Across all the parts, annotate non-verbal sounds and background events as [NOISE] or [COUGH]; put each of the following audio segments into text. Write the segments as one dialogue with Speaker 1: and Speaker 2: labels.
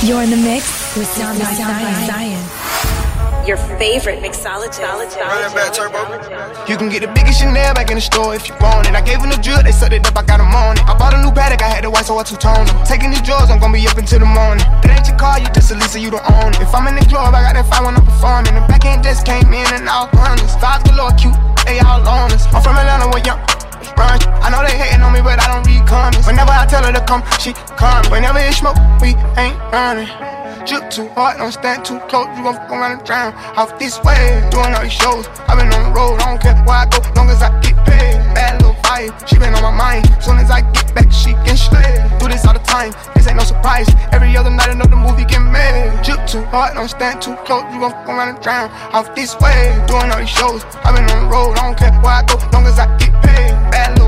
Speaker 1: You're in the mix with Sound by Science. Your favorite mixologist.
Speaker 2: You can get the biggest Chanel back in the store if you want it. I gave them the drill, they set it up, I got them on it. I bought a new Patek, I had the white, so I two-tone them. Taking these drugs, I'm gonna be up until the morning. It ain't your car, you just a Lisa, you don't own it. If I'm in the club, I got that five when I'm performing. The back end just came in and all runners. Five galore cute, they all on us. I'm from Atlanta, where young run. I know they hating on me, but I don't read comments. Whenever I tell her to come, she come. Whenever it's smoke, we ain't running. Drip too hard, don't stand too close. You gon' fuck around and drown. Off this way, doing all these shows. i been on the road, I don't care where I go, long as I get paid. Bad she been on my mind. Soon as I get back, she can slay. Do this all the time, this ain't no surprise. Every other night, another movie get made. Drip too hard, don't stand too close. You gon' fuck around and drown. Off this way, doing all these shows. i been on the road, I don't care where I go, long as I get paid. Bad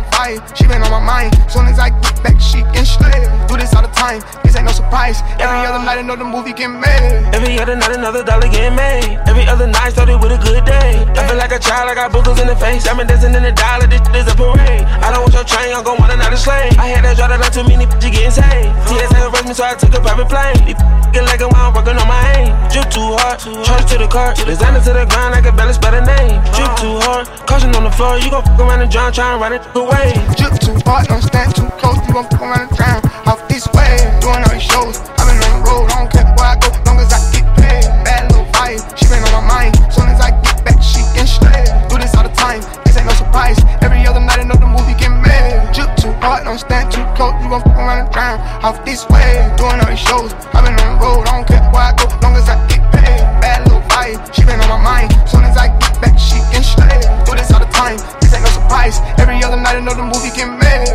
Speaker 2: she been on my mind. Soon as I get back, she can slay. Do this all the time, this ain't no surprise. Every other night, another movie get made.
Speaker 3: Every other night, another dollar get made. Every other night started with a good day. I feel like a child, I got boogers in the face. I've been dancing in the dollar, this is a parade. I don't want your train, I'm gon' want another slave. I had that draw that not too many bitches getting saved. TSA arrest me, so I took a private plane. Get like a working on my aim. Drip too hard, charge to the car. Designer to the ground, like a balance the name. Drip too hard, caution on the floor. You gon' fuck around and drown, try and run it away.
Speaker 2: Drip too hard, don't stand too close. You gon' fuck around and drown. Off this way, doing all these shows. Hard, don't stand too close. You gon' fuck around and drown. Off this way, doing all these shows. I've been on the road, I don't care where I go, long as I get paid. Bad little vibe, she been on my mind. Soon as I get back, she can stay. Do this all the time, this ain't no surprise. Every other night, another movie get made.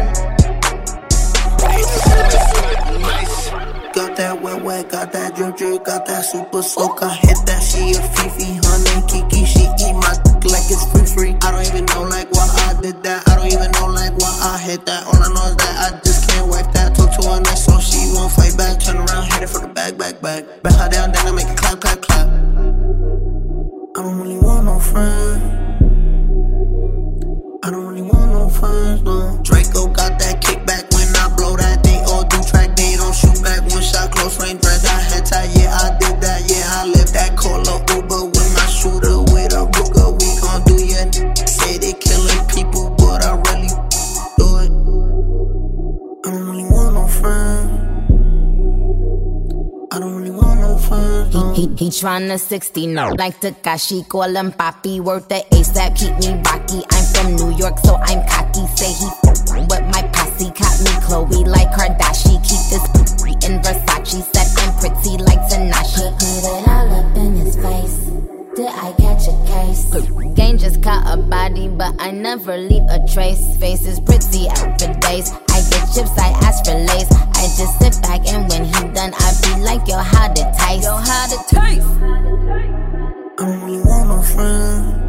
Speaker 4: Got that wet wet, got that drip drip, got that super soak. I hit that, she a Fifi, honey, Kiki. She eat my dick like it's free free. I don't even know like why I did that. I don't even know like why I hit I know that back, back, back. Her down, then I make it clap, clap, clap. I don't really want no friends.
Speaker 5: Tryna 60 no. Like Takashi, call him Papi. Worth the ASAP, keep me rocky. I'm from New York, so I'm cocky. Say he with my posse. Caught me Chloe like Kardashian. Keep this in Versace. Said
Speaker 6: a
Speaker 5: body, but I never leave a trace. Face is pretty out for days. I get chips, I ask for lace. I just sit back and when he done, I be like, yo, how to taste? Yo, how to taste?
Speaker 4: I don't really want no friends.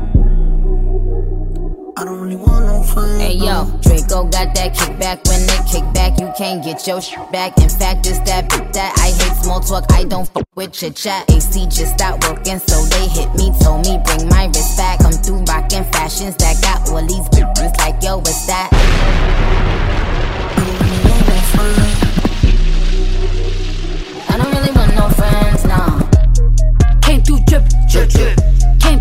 Speaker 4: I don't really want no friends.
Speaker 5: Hey yo, Draco got that kickback. When they kick back, you can't get your shit back. In fact, it's that bit that I hate small talk. I don't fuck with chit chat. AC just stopped working, so they hit me. Told me bring my wrist back. Come through rockin' fashions that got all these bitches like yo, what's that? I don't really want no friends, no.
Speaker 7: Came through drippin', drip, drip.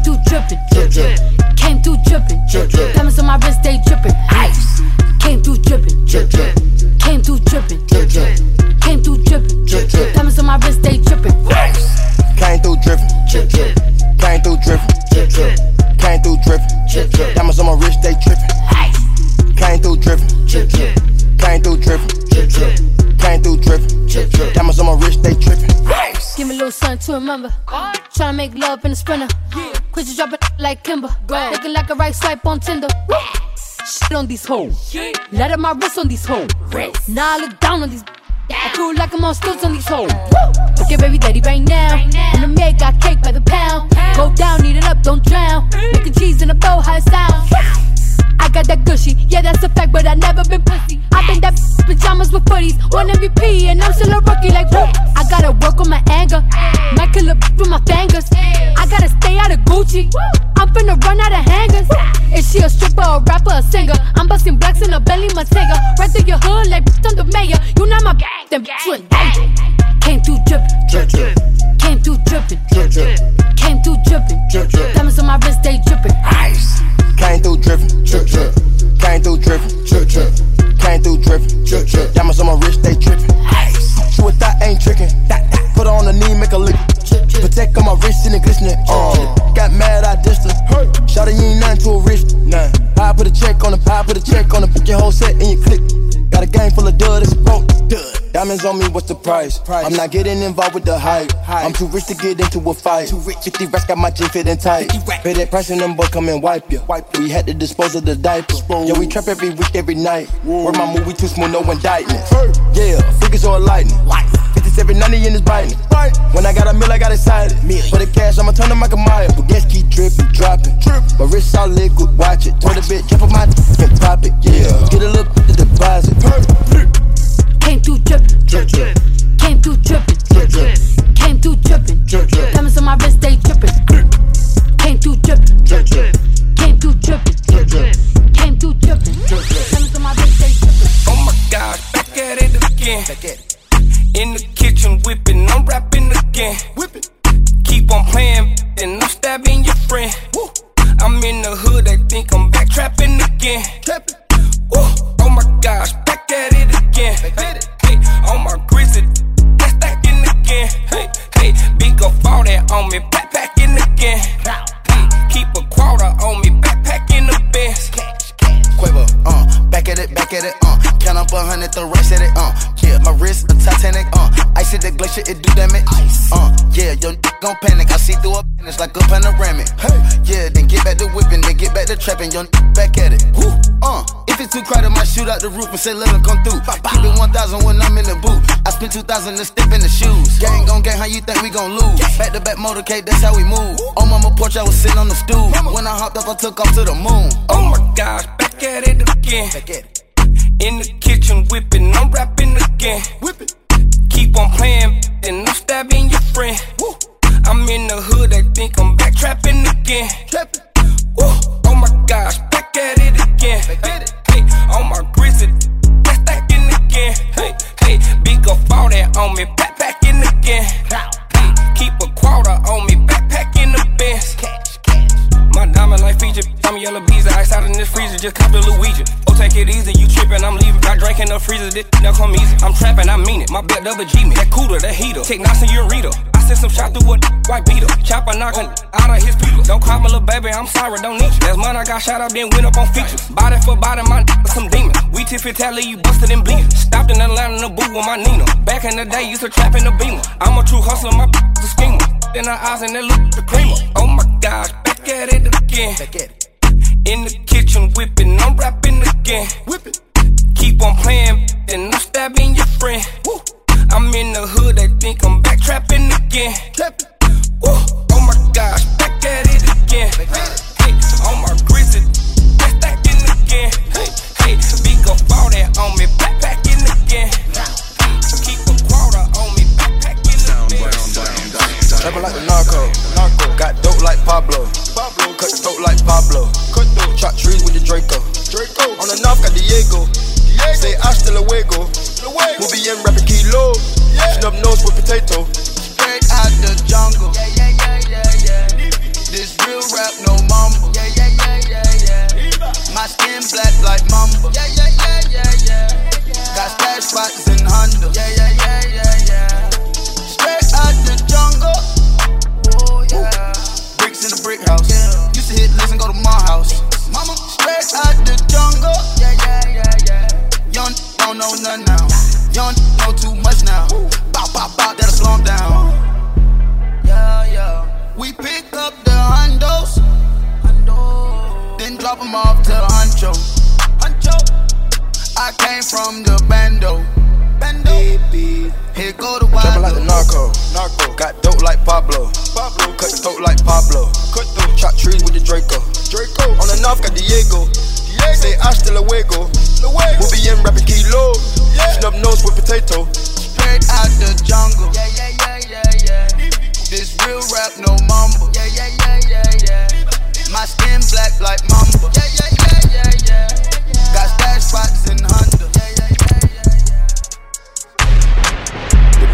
Speaker 7: Came through drippin', drip, drip. Came through drippin', drip, drip. Diamonds on my wrist, they drippin', ice. Came through drippin', drip, drip. Came through drippin', drip, drip. Came through drippin', drip, drip. Diamonds on my wrist, they drippin', ice.
Speaker 2: Came through drippin',
Speaker 7: Drip, drip,
Speaker 2: came through drippin',
Speaker 7: drip, drip.
Speaker 2: came through drippin'.
Speaker 7: Drip, drip.
Speaker 2: Diamonds on my wrist, they trippin'.
Speaker 7: Ice.
Speaker 2: Came through drippin',
Speaker 7: Drip, drip,
Speaker 2: came through drippin',
Speaker 7: drip, drip.
Speaker 2: came through drippin'.
Speaker 7: Drip, drip.
Speaker 2: Diamonds on my wrist, they trippin'.
Speaker 7: Give me a little something to remember. Tryna make love in the sprinter. Quit you dropping like Kimber. Looking like a right swipe on Tinder. Shit on these hoes. Let up my wrist on these hoes. Now I look down on these. I feel like I'm on stilts on these hoes. Look at baby daddy right now. And the maid got cake by the pound. Go down, eat it up, don't drown. Making cheese in a bow, how it. I got that gushy, yeah, that's a fact, but I never been pussy. i been that pajamas with footies, one MVP, and I'm still a rookie, like whoop. I gotta work on my anger, might kill a with my fingers. I gotta stay out of Gucci, I'm finna run out of hangers. Is she a stripper, a rapper, a singer? I'm busting blacks in a belly, my Right through your hood, like I'm the mayor. You not my gang, then you in. Came through dripping. Drip, drip. Came through dripping. Drip, drip. Came through dripping. Drip, drip. Diamonds on my wrist, they dripping.
Speaker 8: Ice. Came through dripping. Drip, drip. Came through dripping. Drip, drip. Came through dripping. Drip, drip. Diamonds on my wrist, they dripping. Ice. She with that ain't tricking. Put on the knee, make a lick. Protect on my wrist and it glistening. Uh, got mad, I dissed her. Shot you ain't nothing to a wrist. Nah. I put a check on the pie, put a check on the put your whole set in your click. Got a game full of dud, it's broke. Diamonds on me, what's the price? price? I'm not getting involved with the hype. I'm too rich to get into a fight. Too rich. 50 racks got my jeans fitting tight. Pay that price and them boy come and wipe you. We had to dispose of the diaper. Yeah, we trap every week, every night. Where my movie too smooth, no indictment. Yeah, figures or lightning. 57, 90 in this biting. When I got a mill, I got excited. For the cash, I'ma turn them like a mile. But gas keep dripping, dropping. My wrist all liquid, watch it. Told a bit, jump on my and pop it. Yeah, get a little bit of deposit.
Speaker 7: Came through dripping. Drip, drip. Came through dripping. Drip, drip. Came through dripping. Drip, drip. Diamonds on my wrist, they dripping. Came through dripping. Drip, drip. Came through dripping. Drip, drip. Came through dripping. Drip, drip. Diamonds on my wrist, they dripping.
Speaker 3: Oh my gosh, back at it again. Back at it. In the kitchen whipping, I'm rapping again. Whipping. Keep on playing, then I'm stabbing your friend. Woo. I'm in the hood, I think I'm back trapping again. Trapping. Woo. Oh my gosh, back at it again. It. Hey, on my grizzly, that's stacking again. Hey, hey, big up all that on me, backpacking again. Hey, keep a quarter on me, backpacking the best.
Speaker 8: Quavo, uh, back at it, back at it, uh. Count up a hundred, the rest at it, uh. Yeah, my wrist, a Titanic, uh. Ice at the glacier, it do damage. Ice, uh. Yeah, your n- gon' panic. I see through a it's like a panoramic. Hey, yeah, then get back to whipping, then get back to trapping. Your n- back at it. Woo, uh. If it's too crowded, might shoot out the roof and say let 'em come through. Keep it 1,000 when I'm in the booth. I spent 2,000 to step in the shoes. Gang gon' gang, how you think we gon' lose? Back to back motorcade, that's how we move. On mama porch, I was sitting on the stool. When I hopped up, I took off to the moon.
Speaker 3: Oh my gosh, back at it again.
Speaker 8: Back at it.
Speaker 3: In the kitchen whipping, I'm rapping again.
Speaker 8: Whip it.
Speaker 3: Keep on playing, then I'm stabbing your friend.
Speaker 8: Woo.
Speaker 3: I'm in the hood, I think I'm back trapping again.
Speaker 8: Trapping.
Speaker 3: Woo. Oh, oh my gosh, back at it again.
Speaker 8: Back at it.
Speaker 3: Hey, on my grizzly, that's stacking again. Hey, hey, big up all that on me, in the freezer, this now come easy. I'm trappin', I mean it. My belt double G me, that cooler, that heater. Take nice and ureta. I sent some shot through a [LAUGHS] white beater. Chopper knockin' out of his feet. Don't call me little baby, I'm sorry, don't need you. Last month I got shot up, then went up on features. Body for body, my [LAUGHS] some demon. We tip tiffy tally, you busted and bleeding. Stopped in Atlanta in the booth with my Nina. Back in the day, used to trap in the beamer. I'm a true hustler, my [LAUGHS] the schemer. Then her eyes and that look the creamer. Oh my gosh, back at it again.
Speaker 8: Back at it.
Speaker 3: In the kitchen whipping, I'm rapping again.
Speaker 8: Whip it.
Speaker 3: Keep on playing, then I'm stabbing your friend.
Speaker 8: Woo.
Speaker 3: I'm in the hood, they think I'm back trapping again.
Speaker 8: Trapping.
Speaker 3: Woo. Oh my gosh, back at it again. Hey, on my grizzly, back stacking again. Hey, hey, big up all that on me, backpacking again. Keep a quarter on me, backpacking again.
Speaker 8: Trapping like the narco. narco. Got dope like Pablo. Pablo. Cut throat like Pablo. Cut throat. Chop trees with the Draco. Draco. On the north got Diego. Diego. Say hasta luego. luego. We'll be in rapping kilo. Yeah. Snub nose with potato.
Speaker 9: Straight out the jungle. Yeah, yeah, yeah, yeah, yeah. This real rap, no mumble. Yeah, yeah, yeah, yeah, yeah. My skin black like mamba. Yeah, yeah, yeah, yeah, yeah. Got stash spots in Honda. Yeah, yeah, yeah, yeah, yeah. Straight out the jungle. Oh yeah.
Speaker 8: Bricks in the brick house.
Speaker 9: Yeah.
Speaker 8: Used to hit listen, go to my house.
Speaker 9: Mama, straight out the jungle. Yeah, yeah, yeah, yeah.
Speaker 8: Young don't know nothing now. Young know too much now. Bop, bop, bop, that'll slow down.
Speaker 9: Yeah, yeah.
Speaker 8: We pick up the
Speaker 9: Hundo.
Speaker 8: then drop 'em off to Huncho.
Speaker 9: Huncho.
Speaker 8: I came from the bando.
Speaker 9: Bendo.
Speaker 8: Here go the wild. Trapping like the narco. Narco. Got dope like Pablo. Pablo. Cut throat like Pablo. Cut throat. Chop trees with the Draco. Draco. On the north got Diego. Diego. Say hasta luego. Luego. We'll be in rapping kilo. Yeah. Snub nose with potato.
Speaker 9: Straight out the jungle. Yeah, yeah, yeah, yeah, yeah. This real rap, no mumble. Yeah, yeah, yeah, yeah, yeah.
Speaker 8: My skin black like mamba.
Speaker 9: Yeah, yeah, yeah, yeah, yeah.
Speaker 8: Got stash spots in Honda.
Speaker 9: Yeah, yeah, yeah,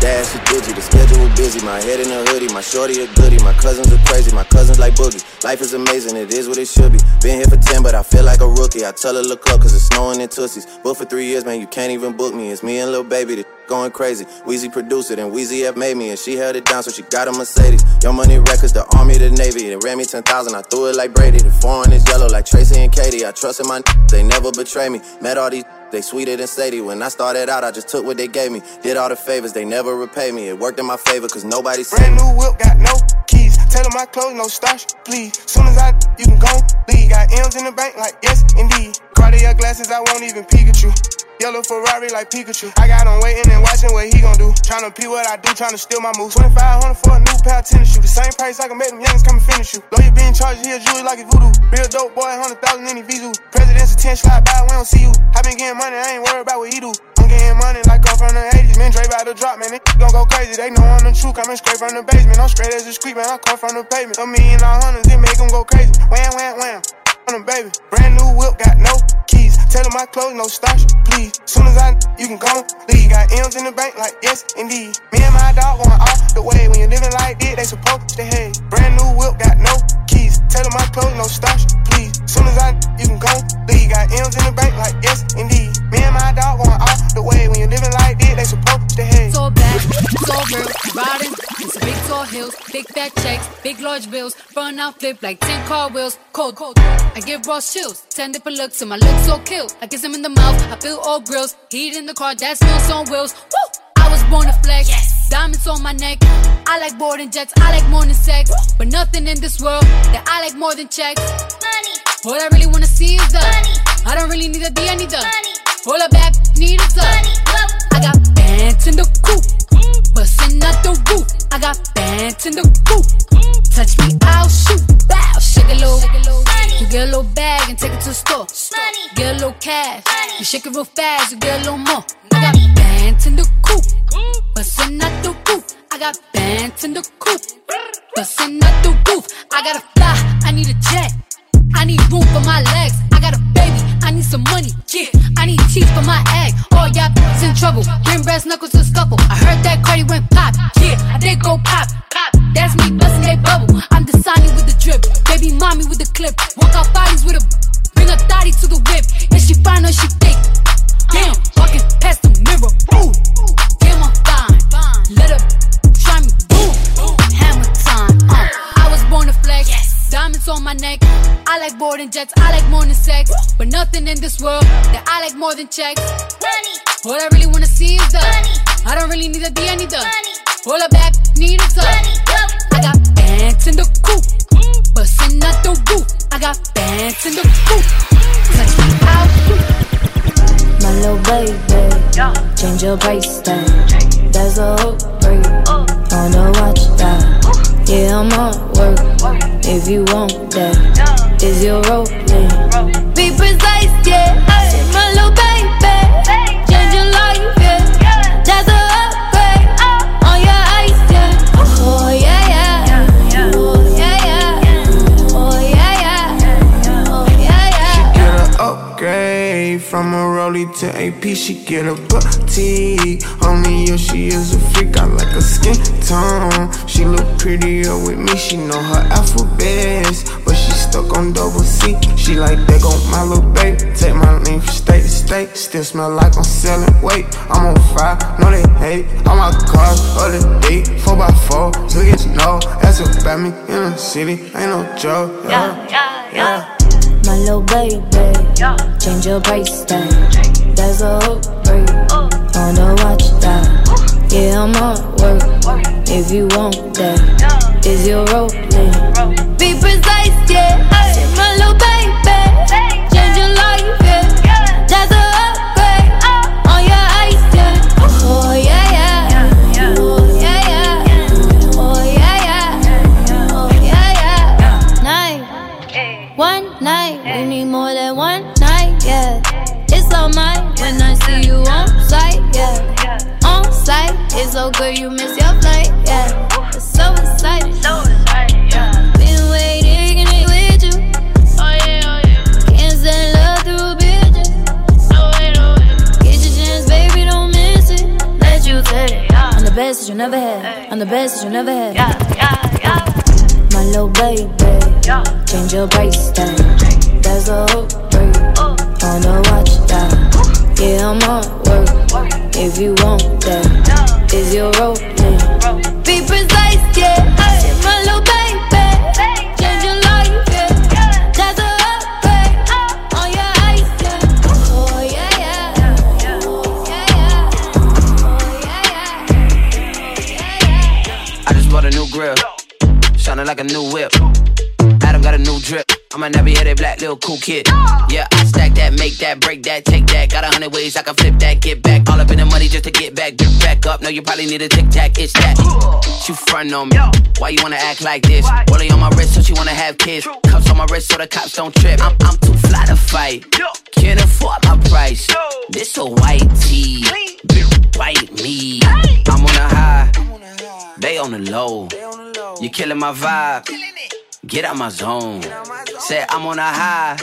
Speaker 8: dad
Speaker 10: is digi, the schedule busy. My head in a hoodie, my shorty a goodie. My cousins are crazy, my cousins like boogie. Life is amazing, it is what it should be. Been here for 10, but I feel like a rookie. I tell her look up, cause it's snowing in Tussies. But for three years, man, you can't even book me. It's me and little Baby, going crazy. Wheezy produced it, and Weezy F made me, and she held it down, so she got a Mercedes. Your money records, the army, the navy. They ran me 10,000, I threw it like Brady. The foreign is yellow like Tracy McGrady. I trust in my they never betray me. Met all these they sweeter than Sadie. When I started out, I just took what they gave me. Did all the favors, they never repay me. It worked in my favor, cause nobody
Speaker 2: Brand new whip, got no keys. Tell them my clothes, no starch, please. Soon as I, you can go leave. Got M's in the bank, like yes, indeed. Cartier glasses, I won't even peek at you. Yellow Ferrari like Pikachu. I got him waiting and watching what he gon' do. Tryna pee what I do, tryna steal my moves. 2500 for a new pair of tennis shoes. The same price I can make them youngins come and finish you. Lawyer being charged, he a like a voodoo. Real dope boy, 100,000 in the visu. President's attention, slide by, we don't see you. I been getting money, I ain't worried about what he do. I'm getting money like I'm from the 80s. Man, Dre about to drop, man. They gon' go crazy. They know I'm the truth. Coming straight from the basement. I'm straight as a street, man. I come from the pavement. A million hundreds, it make them go crazy. Wham, wham, wham. On them, baby. Brand new whip, got no keys. Tell them my clothes, no starch, please. Soon as I, you can go leave. Got M's in the bank, like yes, indeed. Me and my dog going off the way. When you're living like this, they supposed to hate. Brand new whip, got no keys. Tell them my clothes, no starch, please. Soon as I, you can go leave. Got M's in the bank, like yes, indeed. Me and my dog going off the way. When you're living like this, they supposed to hate.
Speaker 7: So bad, so real, riding in some big tall hills, big fat checks, big large bills, run out flip like 10 car wheels, cold, cold. I give raw chills, 10 different looks, and my looks so kill. I kiss him in the mouth, I feel all grills, heat in the car, that smells on wheels. Woo! I was born to flex, yes. diamonds on my neck. I like boarding jets, I like more than sex, but nothing in this world that I like more than checks. Money. All I really wanna see is the money. I don't really need a D, I need the money. Hold up back, need a money. I got bands in the coop, bustin' out the roof. I got bands in the coop. Touch me, I'll shoot. Bow, shake a little. You get a little bag and take it to the store. Get a little cash. You shake it real fast, you get a little more. I got bands in the coop, bustin' out the roof. I got bands in the coop, bustin' out the roof. I gotta fly, I need a jet. I need room for my legs. I got a baby, I need some money. Yeah, I need teeth for my egg. All y'all in trouble. Bring brass knuckles to scuffle. I heard that Cardi went pop. Yeah, I did go pop. Pop. That's me busting they bubble. I'm the with the drip. Baby mommy with the clip. Walk out bodies jets. I like more than sex. But nothing in this world that I like more than checks. Money. All I really wanna see is the money. I don't really need a D, I need the money. Hold up back, need a money. I got bands in the coop. Bustin' out the roof. I got bands in the coop. Touch me out.
Speaker 6: My little baby, change your price tag. There's a hook break oh. on the watch that. Yeah, I'm on work. If you want that, is your rolling? Be precise, yeah.
Speaker 2: From to AP. She get a booty. Only if she is a freak. I like her skin tone. She look prettier with me. She know her alphabets, but she stuck on double C. She like they gon' my little baby. Take my lean from state to state. Still smell like I'm selling weight. I'm on fire, no they hate. All my cars, other day, 4x4. So get to know. That's about me in the city. Ain't no joke. Yeah, yeah, yeah.
Speaker 6: My little baby, change your price tag. There's a hook break on the watch that. Yeah, I'm on work. If you want that, is your rolling? Be precise, yeah. So good you miss your flight, yeah. It's so excited, so excited, yeah. Been waiting with you. Oh yeah, oh yeah. Can't send love through bitches. No way, no way. Get your chance, baby, don't miss it. Let you take it, yeah. I'm the best that you never had. I'm the best that you never had. Yeah, yeah, yeah. My little baby, change your tag. That's a hook break. On oh. the watch that. Yeah, I'm on work. If you want that, is your role? Be precise, yeah. My little baby, change your life, yeah. That's a upgrade on your yeah. Oh yeah, oh, yeah. Yeah Oh yeah, yeah.
Speaker 11: I just bought a new grill, shining like a new whip. Adam got a new drip. I'm a nappy headed black little cool kid. Yeah, I stack that, make that, break that, take that. Got a hundred ways I can flip that, get back. All up in the money just to get back, get back up. No, you probably need a tic tac, it's that. She front on me. Why you wanna act like this? Rolling on my wrist, so she wanna have kids. Cuffs on my wrist, so the cops don't trip. I'm, I'm too fly to fight. Can't afford my price. This a white tee. Bite me. I'm on a high. They on the low. You killing my vibe. Get out my zone. Say I'm on a high.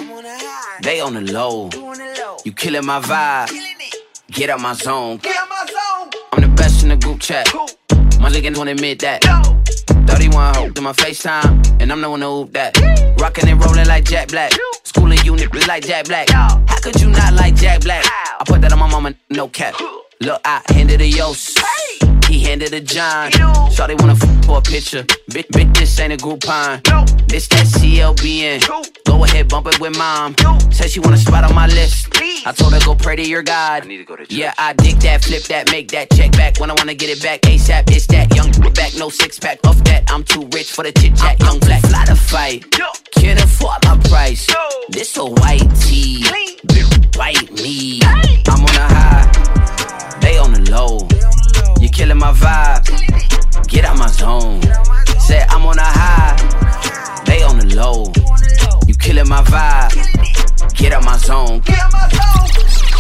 Speaker 11: They on the low. You killing my vibe. Get out my zone. I'm the best in the group chat. My niggas won't admit that. 31 hope to my FaceTime, and I'm the one to hoop that. Rockin' and rollin' like Jack Black. Schooling niggas like Jack Black. How could you not like Jack Black? I put that on my mama, no cap. Look, I handed a Yos. He handed a John. Shawty wanna f for a picture. Bitch, bitch, this ain't a Groupon. This that CLBN. Go ahead, bump it with mom. Said she want a spot on my list. Please. I told her go pray to your God. need to go to Yeah, I dig that, flip that, make that check back. When I wanna get it back, ASAP. It's that young [LAUGHS] back, no six pack. Off that, I'm too rich for the chit chat. Young black, fly to fight. Yo. Can't afford my price. This a white tee. Bite me. I'm on a high. They on the low. You killing my vibe. Get out my zone. Say I'm on a high. They on the low. You killing my vibe. Get out my zone.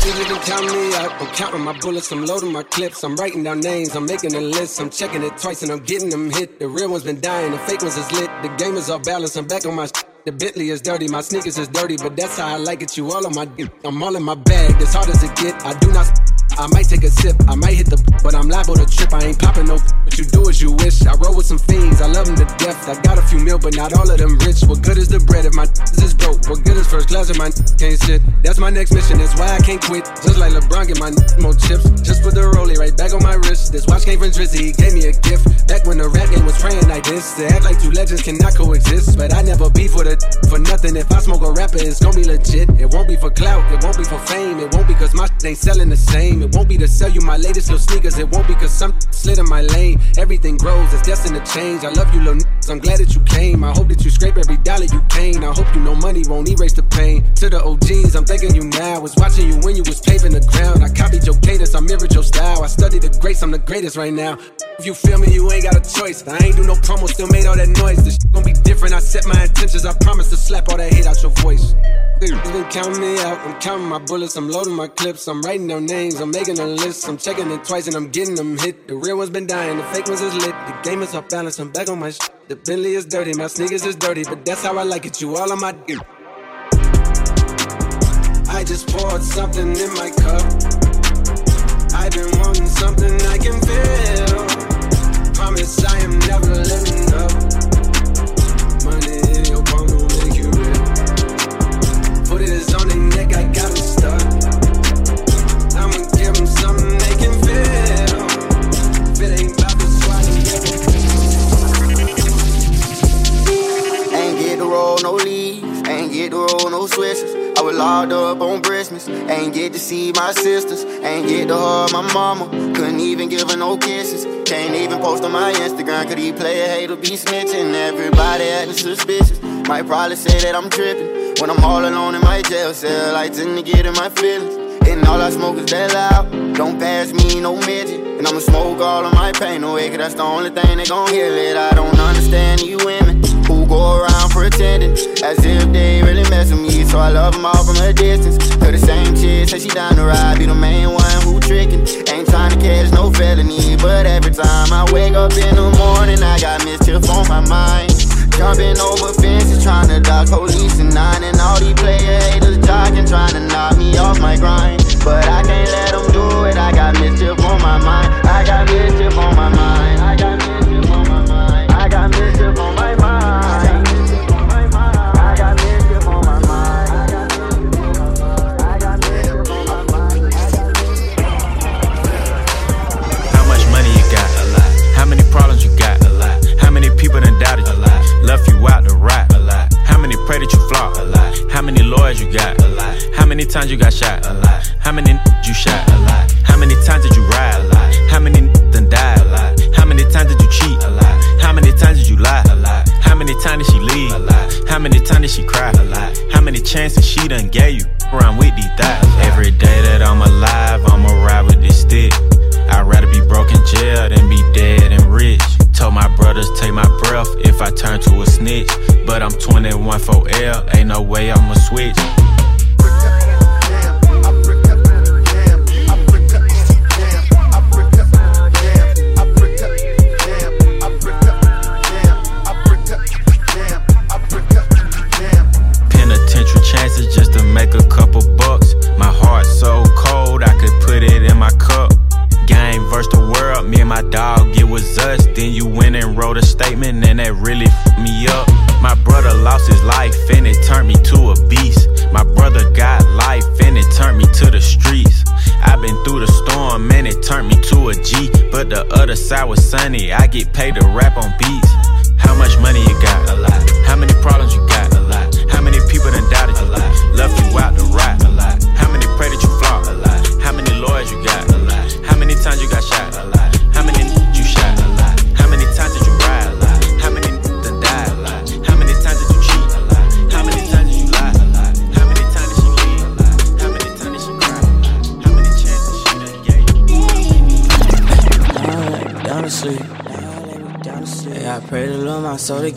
Speaker 12: You didn't count me out. I'm counting my bullets, I'm loading my clips. I'm writing down names, I'm making a list. I'm checking it twice and I'm getting them hit. The real ones been dying, the fake ones is lit. The game is off balance, I'm back on my sh- The Bentley is dirty, my sneakers is dirty, but that's how I like it. You all on my dick. I'm all in my bag, as hard as it get. I do not. I might take a sip, I might hit the, but I'm liable to trip. I ain't popping no, but you do as you wish. I roll with some fiends, I love them to death. I got a few mil, but not all of them rich. What good is the bread if my [LAUGHS] is broke? What good is first class if my [LAUGHS] can't sit? That's my next mission, that's why I can't quit. Just like LeBron, get my [LAUGHS] more chips. Just put the rollie right back on my wrist. This watch came from Drizzy, gave me a gift. Back when the rap game was praying like this. To act like two legends cannot coexist. But I never beef with it for nothing. If I smoke a rapper, it's gonna be legit. It won't be for clout, it won't be for fame. It won't be cause my ain't selling the same. It won't be to sell you my latest little sneakers. It won't be cause some slid in my lane. Everything grows, it's destined to change. I love you, little niggas. I'm glad that you came. I hope that you scrape every dollar you came. I hope you know money won't erase the pain. To the OGs, I'm thanking you now. I Was watching you when you was paving the ground. I copied your cadence, I mirrored your style. I studied the greats, I'm the greatest right now. If you feel me, you ain't got a choice. I ain't do no promo, still made all that noise. This gon' be different. I set my intentions. I promise to slap all that hate out your voice. You been counting me out. I'm counting my bullets. I'm loading my clips. I'm writing down names. I'm making a list. I'm checking it twice and I'm getting them hit. The real ones been dying. The fake ones is lit. The game is off balance. I'm back on my shit. The Bentley is dirty. My sneakers is dirty. But that's how I like it. You all on my dick. I just poured something in my cup. I've been wanting something I can feel. Promise I am never living up.
Speaker 13: Roll no leaves, ain't get to roll no switches. I was locked up on Christmas, ain't get to see my sisters, ain't get to hug my mama. Couldn't even give her no kisses. Can't even post on my Instagram, could he play a hater be snitching? Everybody acting suspicious. Might probably say that I'm tripping. When I'm all alone in my jail cell, I tend to get in my feelings. And all I smoke is that loud. Don't pass me no midget. And I'ma smoke all of my pain away, cause that's the only thing that gon' heal it. I don't understand you women go around pretending as if they really mess with me. So I love them all from a distance. Cause the same chick say she down to ride, be the main one who tricking. Ain't trying to catch no felony, but every time I wake up in the morning, I got mischief on my mind. Jumping over fences, trying to dodge police and nine, and all these player haters jogging, trying to knock me off my grind. But I can't let them do it, I got
Speaker 14: mischief on my mind. I got mischief on my mind.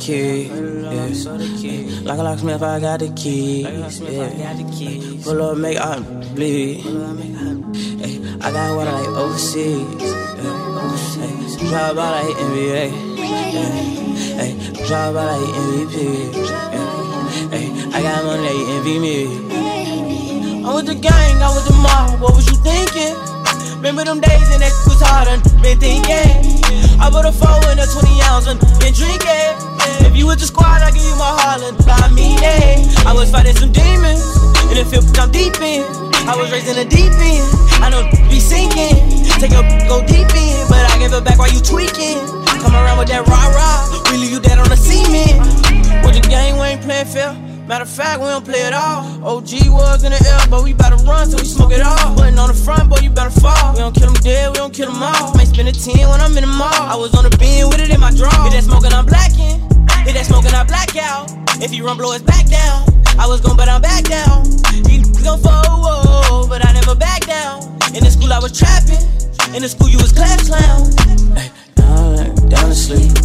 Speaker 15: Key. Yeah. Like a locksmith, I got the keys. Pull up, make I bleed. I got water like overseas. Yeah. Drop out like NBA. Yeah. Drop out like MVP. I got money, they envy me. I'm with the gang, I'm with the mob. What was you thinking? Remember them days and that was hard and been thinking. Squad, I give you my Harlan. I mean it. I was fighting some demons in the field I'm deep in. I was raised in the deep end. I know be sinking. Take a go deep in, but I give it back while you tweaking. Come around with that rah rah, we leave you dead on the cement. With the game, we ain't playing fair. Matter of fact, we don't play at all. OG was in the air, but we bout to run till we smoke it all. Putting on the front, boy, you better fall. We don't kill them dead, we don't kill them all. Might spend a 10 when I'm in the mall. I was on the beam with it in my draw. Hit that smoking, I'm blacking. Hit that smoking, I black out. If you run, blow his back down. I was gon' but I'm back down. He gon' fall, but I never back down. In the school, I was trapping. In the school, you was class clown. Hey, down, down to sleep.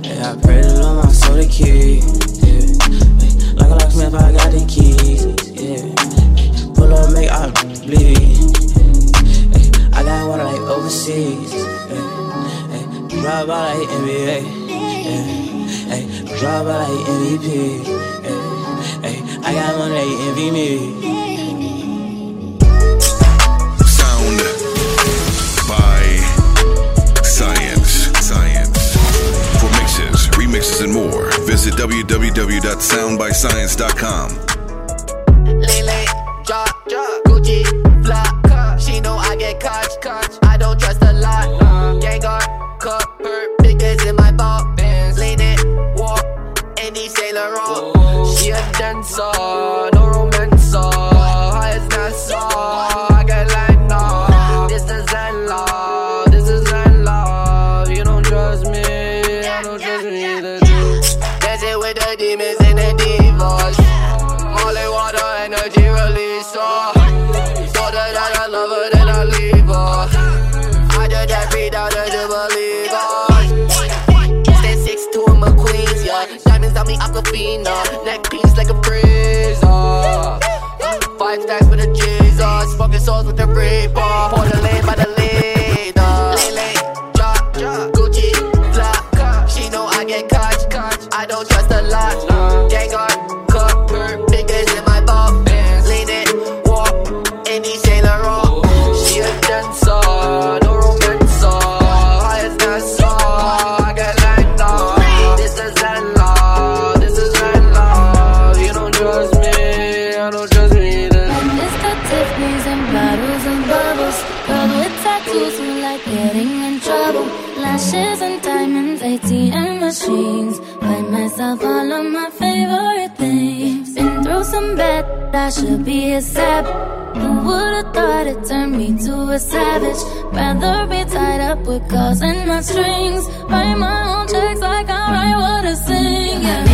Speaker 15: Yeah, I pray to Lord my soul the key. Yeah. Like a locksmith, I got the keys. Yeah. Pull up, make I bleed. Hey, I got water like overseas. Yeah. Hey, drive by like NBA. Yeah. Hey, drive by like MVP. Yeah. Hey, I got money, they envy me.
Speaker 16: Sound by Science. Science. For mixes, remixes, and more, visit www.soundbyscience.com.
Speaker 17: Lele, drop, drop, Gucci, Her, biggest in my ball. Lean it, walk, any. She a dancer, no Five stacks for the Jesus. Smoking souls with the reaper. I
Speaker 6: should be a sap. Who would've thought it turned me to a savage? Rather be tied up with calls and my strings. Write my own checks like I write what I sing. Yeah.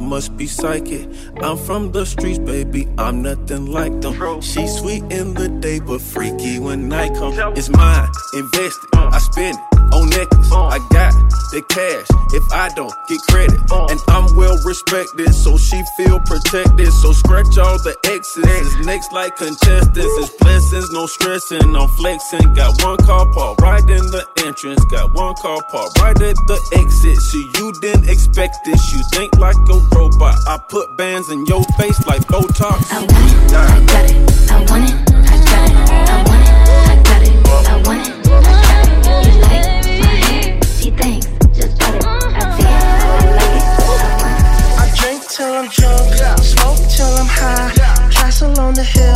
Speaker 18: Must be psychic. I'm from the streets, baby. I'm nothing like them. She's sweet in the day, but freaky when night comes. It's mine, invested. Uh. I spend it on necklace. Uh. I got the cash if I don't get credit. And I'm well respected, so she feel protected. So scratch all the X's. It's next like contestants. It's blessings, no stressing. I'm flexing. Got one car parked right in the entrance. Got one car parked right at the exit. So you didn't expect this. You think like a robot. I put bands in your face like Botox.
Speaker 6: I want it. I got it. I want it. I got it. I want it. I got it. I want it. I got it. You like my hair? Gee, thanks.
Speaker 19: Till I'm drunk, smoke till I'm high. Castle on the hill,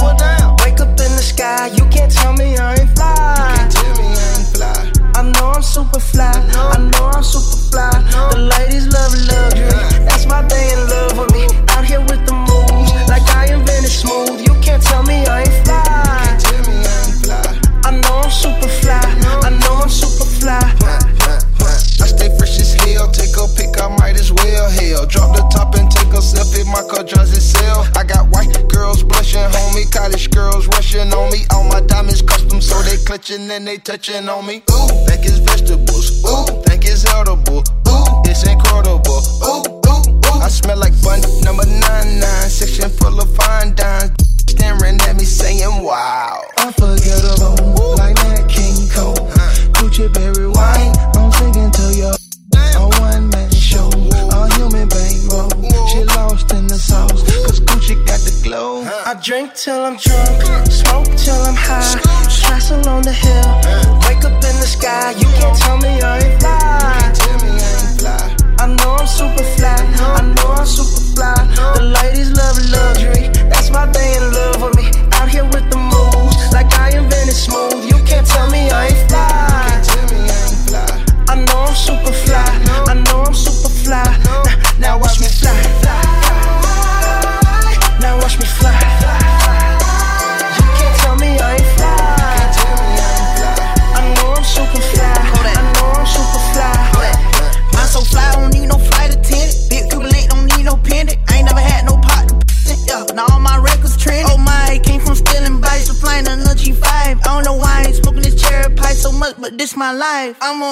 Speaker 19: wake up in the sky. You can't tell me I ain't fly. You can't tell me I ain't fly. I know I'm super fly. I know I'm super fly. The ladies love luxury. That's why they in love with me. Out here with the moves, like I invented smooth. You can't tell me I ain't fly. I know I'm super fly. I know I'm super fly.
Speaker 9: I stay fresh as hell, take a pic, I might as well. Hell, drop the top and take a sip selfie, my car drives itself. I got white girls blushing, homie, college girls rushing on me. All my diamonds custom, so they clutching and they touching on me. Ooh, think it's vegetables. Ooh,
Speaker 19: life. I'm on.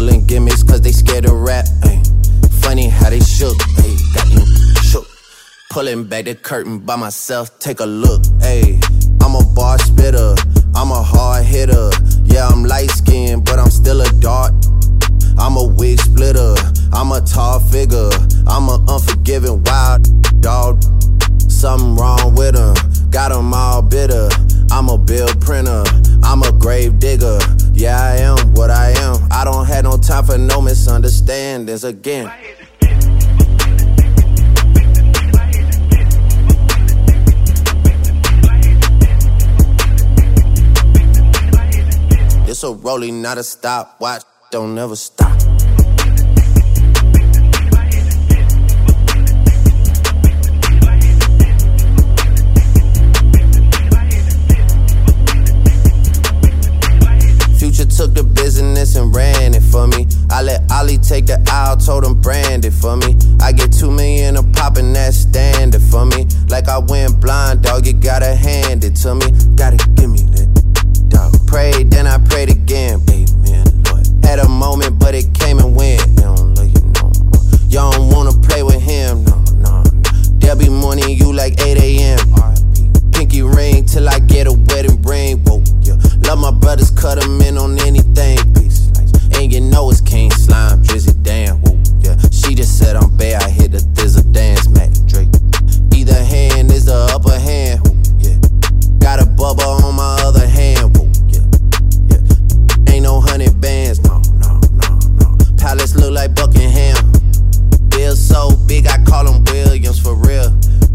Speaker 20: moved through
Speaker 10: they scared to rap. Ay. Funny how they shook, ay. got shook. Pulling back the curtain by myself, take a look. Ay. I'm a bar spitter, I'm a hard hitter. Yeah, I'm light skinned, but I'm still a dart. I'm a wig splitter, I'm a tall figure. I'm a unforgiving wild dog. Something wrong with him, got him all bitter. I'm a bill printer, I'm a grave digger. Yeah, I am what I am. I don't have no time for no misunderstandings again. It's a rolling, not a stopwatch. Don't ever stop. Business and ran it for me. I let Ollie take the aisle, told him brand it for me. I get two million a pop and that's standard for me. Like I went blind, dog, you gotta hand it to me. Gotta give me that dog. Prayed, then I prayed again. Amen, Lord. Had a moment, but it came and went. You don't love you no more. You don't wanna play with him, no, no, no. There'll be morning you like 8 a.m. Pinky ring till I get a wedding ring. Whoa, yeah. Love my brothers, cut them in on anything. Like, and you know it's King Slime, Drizzy, damn. Whoa, yeah. She just said I'm bad, I hit the thizzle dance, Mac Drake. Either hand is the upper hand, whoa, yeah. Got a bubble on my other hand, whoa, yeah, yeah. Ain't no hundred bands, no, no, no, no. Palace look like Buckingham. Bill so big, I call him Williams for real.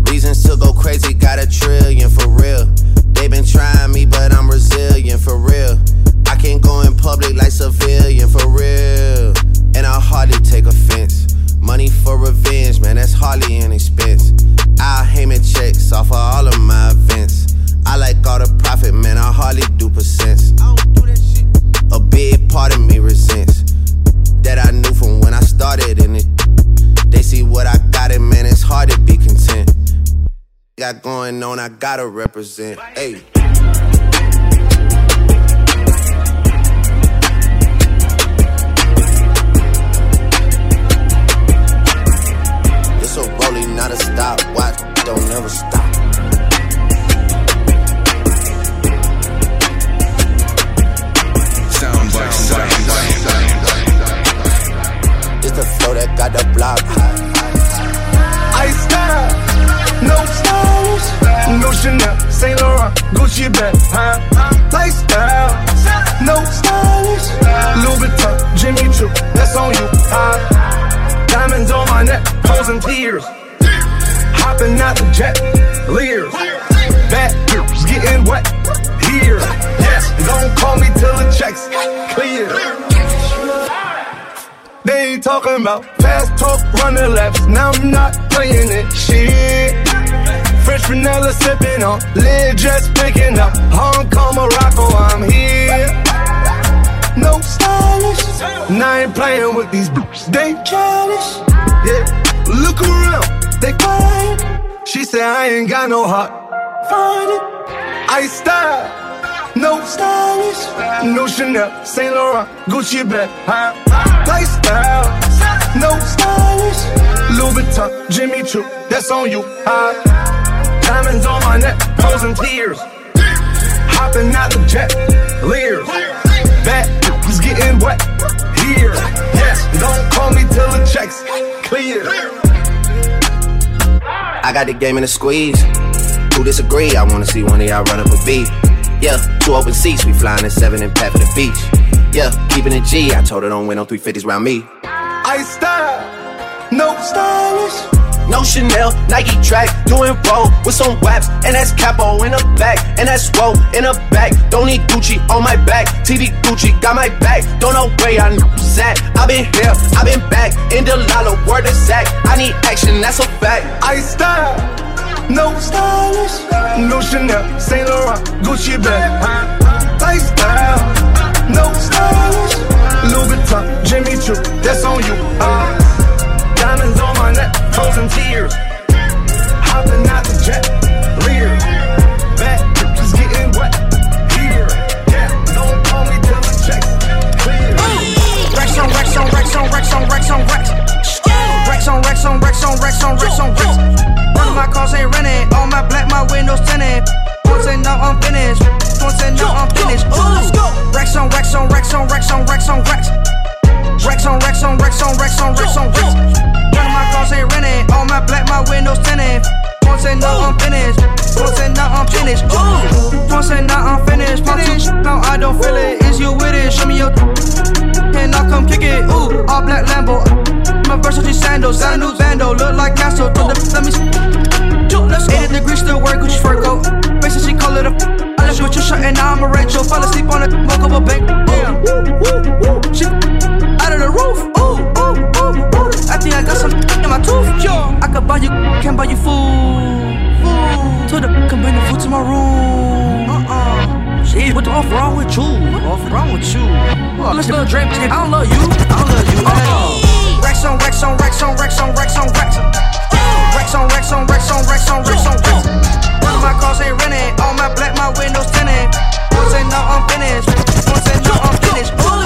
Speaker 10: Reasons to go crazy, got a trillion for real. They been trying me, but I'm resilient for real. I can't go in public like civilian for real. And I hardly take offense. Money for revenge, man, that's hardly an expense. I'll Heyman checks off of all of my events. I like all the profit, man, I hardly do percents. A big part of me resents that I knew from when I started in it. They see what I got, and man, it's hard to be content. Got going on, I gotta represent. Hey. Rolling, not a stopwatch. Don't never stop.
Speaker 16: Sound by sound.
Speaker 10: It's the flow that got the block hot.
Speaker 21: Ice style, no stylish, no Chanel, Saint Laurent, Gucci bag, huh? Lifestyle, no stylish, Louis Vuitton, Jimmy Choo, that's on you, huh? Diamonds on my neck, posing tears, hopping out the jet, leers, back getting wet, here, yes, don't call me till the checks clear. They ain't talking about fast talk, running laps. Now I'm not playing it. Shit. Fresh vanilla sipping on, lid just picking up. Hong Kong, Morocco, I'm here. No stylish. Now I ain't playing with these boots. They childish. Yeah. Look around, they quiet. She said I ain't got no heart. Find it. I style. No stylish, no Chanel, Saint Laurent, Gucci bag, huh? Lifestyle, no stylish, Louis Vuitton, Jimmy Choo, that's on you, huh? Diamonds on my neck, posing tears, hopping out the jet, leers, back was getting wet, here, yes, don't call me till the checks clear.
Speaker 10: I got the game in a squeeze. Who disagree? I wanna see one of y'all run up a beat. Yeah, two open seats, we flying in seven and pat for the beach. Yeah, keeping it G. I told her don't win no 350s round me.
Speaker 21: I style, no stylish.
Speaker 10: No Chanel, Nike track, doing roll with some waps, and that's capo in the back, and that's roll in the back. Don't need Gucci on my back, TV Gucci got my back. Don't know where I know at. I been here, I been back, in the lala, word is sack. I need action, that's a fact.
Speaker 21: I style, no stylish, no Chanel, Saint Laurent, Gucci bag, lifestyle, no stylish, Louis Vuitton, Jimmy Choo, that's on you. Uh, diamonds on my neck, frozen tears, hopping out the jet, leer, back just getting wet, here, yeah, don't call me till the checks clear.
Speaker 22: Racks on racks on racks on racks racks on racks on racks. Racks on racks on racks on racks on racks on racks. None of my cars ain't rented. All my black, my windows tinted. One say no, I'm finished. One say no, I'm finished. Ooh. Racks on racks on racks on racks on racks on racks. Racks on racks on racks on racks on racks on racks. None of my cars ain't rented. All my black, my windows tinted. One say no, I'm finished. One say no, I'm finished. Ooh. One say no, I'm finished. Pop two, no, I don't feel it. Is you with it? Show me your. And I'll come kick it. Ooh, all black Lambo. My Versace sandals, got a new bando, look like. To the, let me. Let's 80 degrees still wear Gucci fur coat. Basically, she call it a. I left you with your shirt and now I'm a Rachel. Fall asleep on a. woke up a bank. Damn. She out of the roof. Ooh, ooh, ooh, ooh. I think I got some in my tooth. Yo, I could buy you, can't buy you food. Food. To the can bring the food to my room. Uh-uh. Shit, what the off wrong with you? What's wrong with you? Well, let's go drink. I don't love you. I don't love you. Uh-uh. Racks on racks on racks on racks on racks on racks. Racks on racks on racks on racks on racks on. None of my cars ain't rented. All my black, my windows tinted. One say no, I'm finished. One say no, I'm finished. Ooh.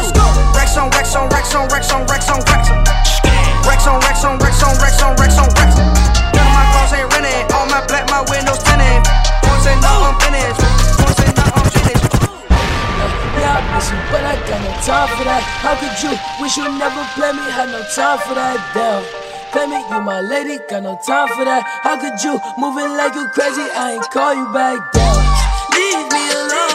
Speaker 22: Racks on racks on racks on racks on racks on racks. Racks on racks on racks on racks on racks on racks. None of my cars ain't rented. All my black, my windows tinted. One say no, I'm finished. One say no, I'm finished.
Speaker 23: Yeah, I miss you, but I got no time for that. How could you wish you never play me? Had no time for that. Damn. Play me, you my lady, got no time for that. How could you moving like you crazy? I ain't call you back down. Leave me alone.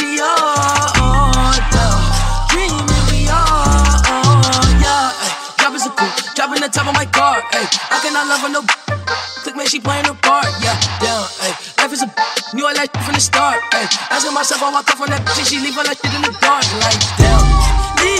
Speaker 23: She on. Yeah, dreaming we on. Yeah, ay, dropping some cool, dropping the top of my car. Ay, I cannot love her no. Click man, she playing her part. Yeah, down. Ay, life is a. Knew I like from the start. Ay, asking myself, I walk off on that bitch, she leave all that shit in the dark. Like, damn, leave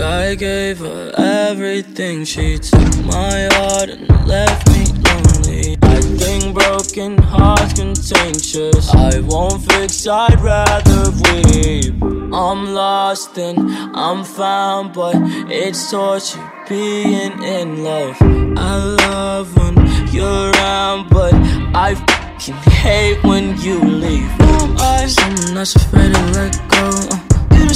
Speaker 24: I gave her everything. She took my heart and left me lonely. I think broken hearts contagious. I won't fix, I'd rather weep. I'm lost and I'm found, but it's torture being in love. I love when you're around, but I fucking hate when you leave. I'm that's afraid to let go.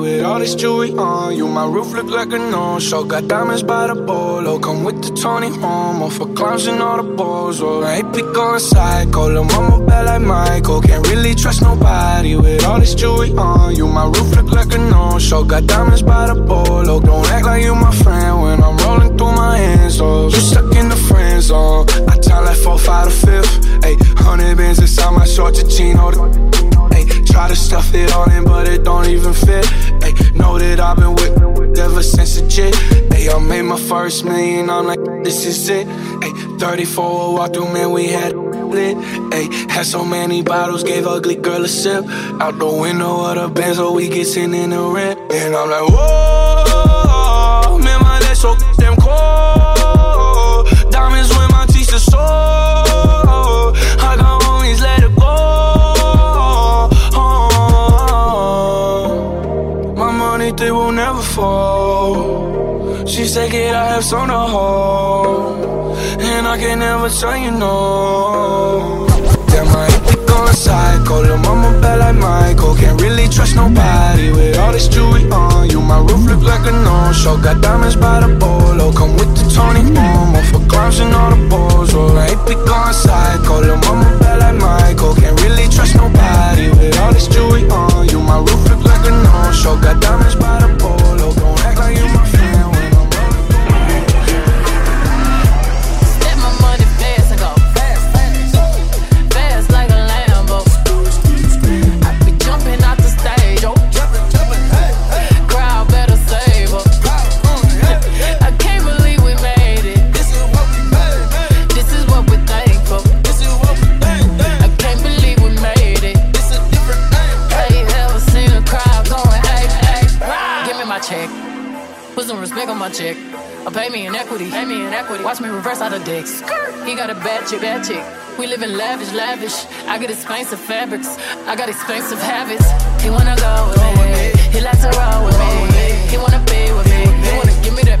Speaker 25: with
Speaker 26: all this jewelry on you. My roof look like a no-show. Got diamonds by the bolo. Oh, come with the Tony Homo for clowns and all the balls. Oh, I ain't pick on psycho. Lil' mama bad like Michael. Can't really trust nobody with all this jewelry on you. My roof look like a no-show. Got diamonds by the bolo. Oh, don't act like you my friend when I'm rolling through my hands. Oh, you stuck in the friend zone. I tell like four, five, to fifth. Hey, hundred bands inside my short chino. Try to stuff it all in, but it don't even fit. Hey, know that I've been with ever since a jit. Hey, I made my first million, I'm like, this is it. Hey, 34 walk through, man, we had lit. Hey, had so many bottles, gave ugly girl a sip. Out the window of the Benz, so we get in the rent. And I'm like, whoa, man, my legs so damn cold. Kid, I have hold. And I can never tell you no. Damn, I on psycho. Lil' mama bad like Michael. Can't really trust nobody with all this jewelry on you. My roof look like a no-show. Got diamonds by the bolo. Come with the Tony Momo for clowns and all the balls. Oh, I ain't pick on psycho. Lil' mama bad like Michael. Can't really trust nobody with all this jewelry on you. My roof look like a no-show. Got diamonds by the bolo. My
Speaker 27: check. Put some respect on my check. I pay me in equity. Pay me in equity. Watch me reverse out of dicks. He got a bad chick, bad chick. We live in lavish, lavish. I get expensive fabrics. I got expensive habits. He wanna go with me. He likes to roll with me. He wanna be with me. He wanna give me that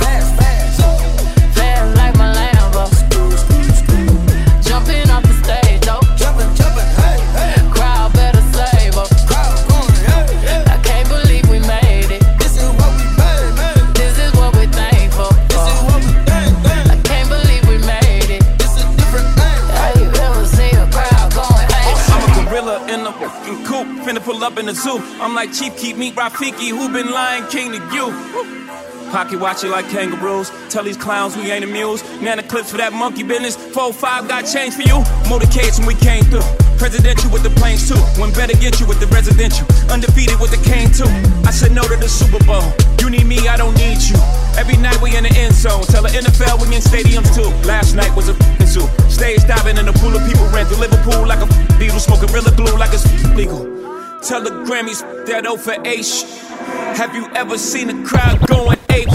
Speaker 14: finna pull up in the zoo. I'm like Chief, keep me Rafiki, who been lying king to you. Pocket watch it like kangaroos. Tell these clowns we ain't amused. Nana clips for that monkey business. 4-5 got change for you. Motorcades when we came through. Presidential with the planes too. When better get you with the residential. Undefeated with the cane too. I said no to the Super Bowl. You need me, I don't need you. Every night we in the end zone. Tell the NFL we in stadiums too. Last night was a f***ing zoo. Stage diving in a pool of people ran through Liverpool like a f- beetle. Smoking Rilla glue like it's legal. Tell the Grammys that over H. Have you ever seen a crowd going ape?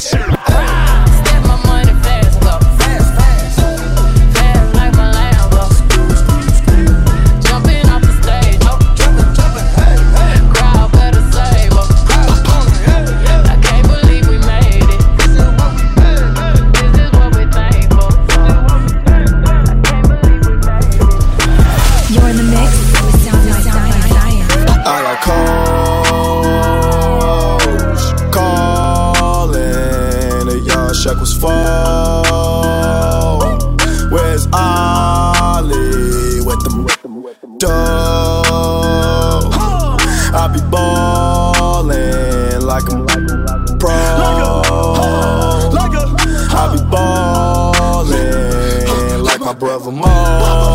Speaker 28: Brother Mo.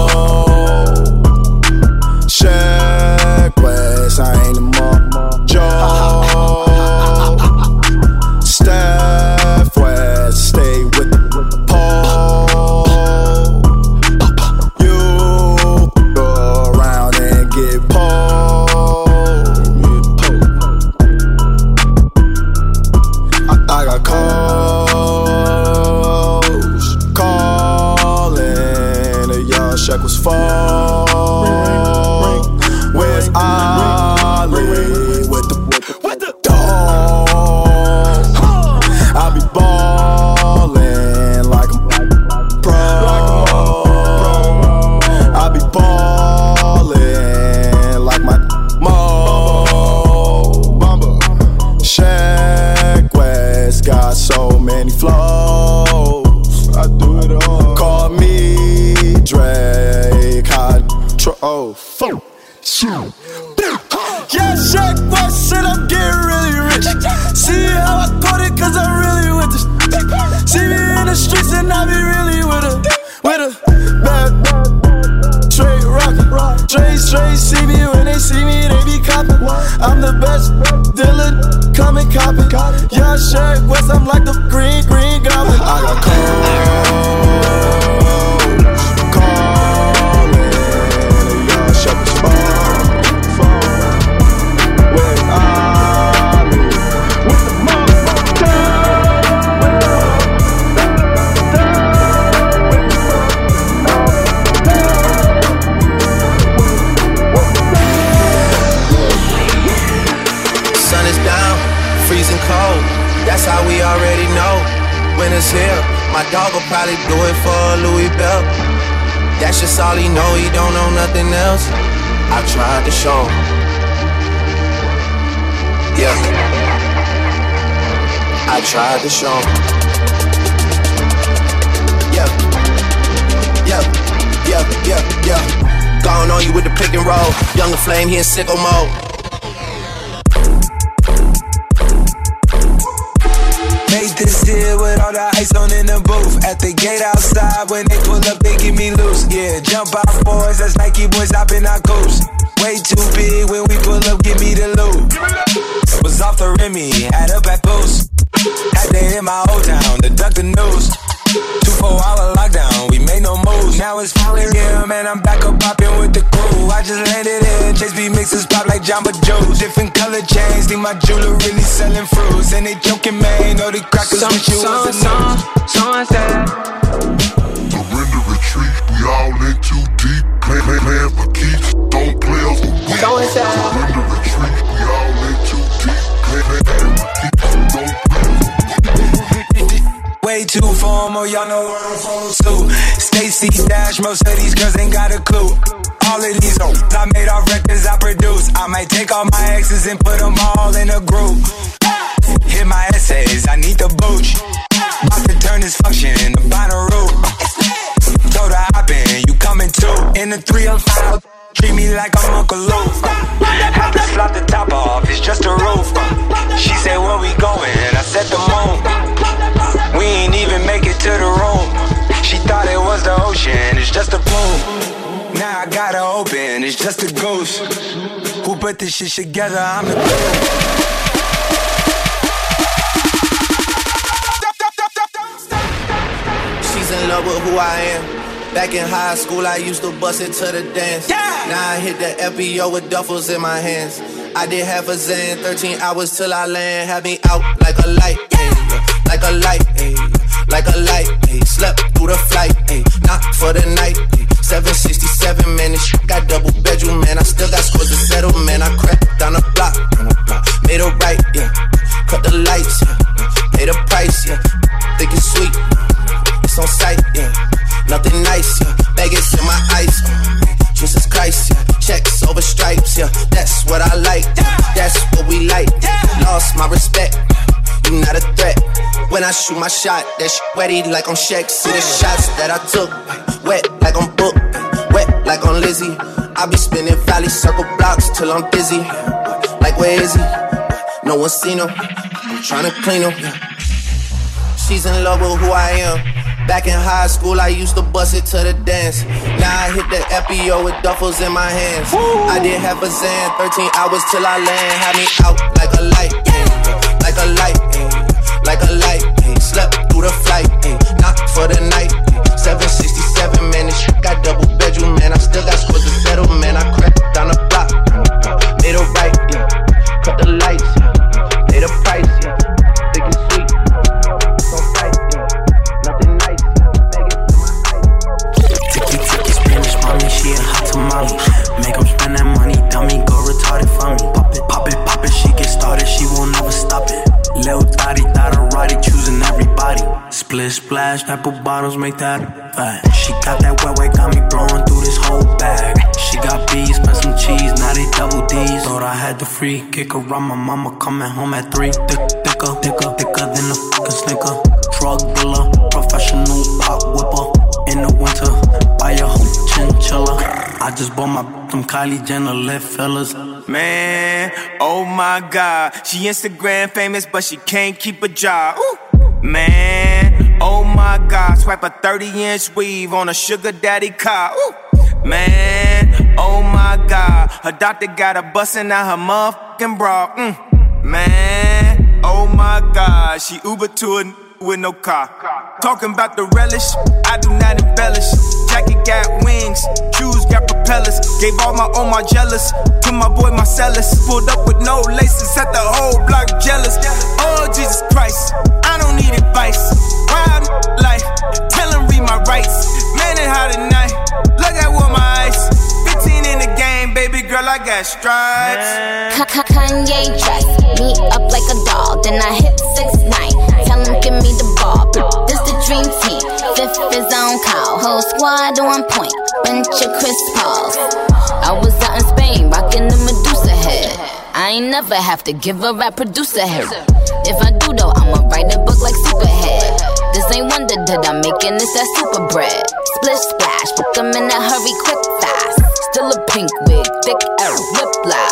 Speaker 10: Tried to show. Yeah. Yeah. Yeah. Yeah. Yeah. Gone on you with the pick and roll. Younger flame, he in sicko mode.
Speaker 29: Made this deal with all the ice on in the booth. At the gate outside, when they pull up, they give me loose. Yeah, jump out, boys. That's Nike boys hopping our coast. Way too big when we pull up, give me the loot. Was off the Remy, had up at Boost. Had to hit my old town to duck the news. Two four hour lockdown, we made no moves. Now it's 4 a.m. and I'm back up popping with the crew. I just landed in, Chase B mixes pop like Jamba Joe's. Different color chains, think my jeweler really selling fruits. And they joking, man, know the crackers with you was a news.
Speaker 8: Sunset.
Speaker 30: Surrender retreat, we all in too deep. Plan, plan, plan for keeps, don't play us for weeks. Surrender retreat,
Speaker 29: Way too formal, y'all know what I'm from too. Stacy Dash, most of these girls ain't got a clue. All of these hoes I made off records I produce. I might take all my exes and put them all in a group. Hit my essays, I need the booch. About to turn this function into binary. Throw the I been, you coming too. In the 305, treat me like I'm Uncle Luke. Have to slap the top off, it's just a roof. She said, Where we going? And I said, The moon. Even make it to the room. She thought it was the ocean, it's just a bloom. Now I gotta open, it's just a ghost. Who put this shit together? I'm the
Speaker 10: She's in love with who I am. Back in high school, I used to bust it to the dance. Now I hit the FBO with duffels in my hands. I did half a Zan, 13 hours till I land. Had me out like a light, like a light, ayy, like a light. Slept through the flight, ayy, not for the night. ayy. 767, man, this shit got double bedroom, man. I still got scores to settle, man. I crept down the block, down the block. made a right, yeah. Cut the lights, yeah. Pay the price, yeah. Think it's sweet, it's on sight, yeah. Nothing nice, yeah. Baguettes in my eyes, yeah. Jesus Christ, yeah. Checks over stripes, yeah. That's what I like, that's what we like. Lost my respect, you not a threat. When I shoot my shot, that shit wetty like on Shaq. See the shots that I took, wet like on Book, wet like on Lizzie. I be spinning valley circle blocks till I'm dizzy. Like where is he? No one seen him. I'm tryna clean him. She's in love with who I am. Back in high school, I used to bust it to the dance. Now I hit the FBO with duffels in my hands. I did half a Zan, 13 hours till I land. Had me out like a light, ayy, like a light, ayy, like a light. ayy. Slept through the flight, not for the night. ayy. 767, man, this shit got double bedroom, man. I still got scores to settle, man. I crept down the block, made a right, yeah. Cut the lights, yeah. Pay the price,
Speaker 15: Split splash, apple bottles make that fat. She got that wet wet, got me blowing through this whole bag. She got bees, spent some cheese, now they double D's. Thought I had the free kick around my mama coming home at three. Thick, thicker, thicker, thicker than a fucking snicker. Drug dealer, professional pop whipper. In the winter, buy a whole chinchilla.
Speaker 31: I just bought my from Kylie Jenner, left fellas.
Speaker 32: Man, oh my god. She Instagram famous, but she can't keep a job. Ooh. Man, oh my god. Swipe a 30 inch weave on a sugar daddy car. Ooh. Man, oh my god. Her doctor got her busting out her motherfucking bra. Mm. Man, oh my god. She Uber to a with no car. Talking about the relish, I do not embellish. Jacket got wings, shoes got propellers. Gave all my all my jealous to my boy Marcellus. Pulled up with no laces, set the whole block jealous. Oh Jesus Christ, I don't need advice. Wild life, tell him read my rights. Man, it hot at night. Look at what my eyes. 15 in the game, baby girl, I got stripes.
Speaker 5: Kanye dress me up like a doll, then I hit six nine. Tell him give me the ball. This the dream team. Fifth is on call. Whole squad on point. Bunch of Chris Pauls. I was out in Spain, rocking the Medusa head. I ain't never have to give a rap producer head. If I do though, I'ma write a book like Superhead. This ain't wonder that I'm making this that super bread. Splish splash, book 'em in a hurry, quick fast. Still a pink wig, thick air,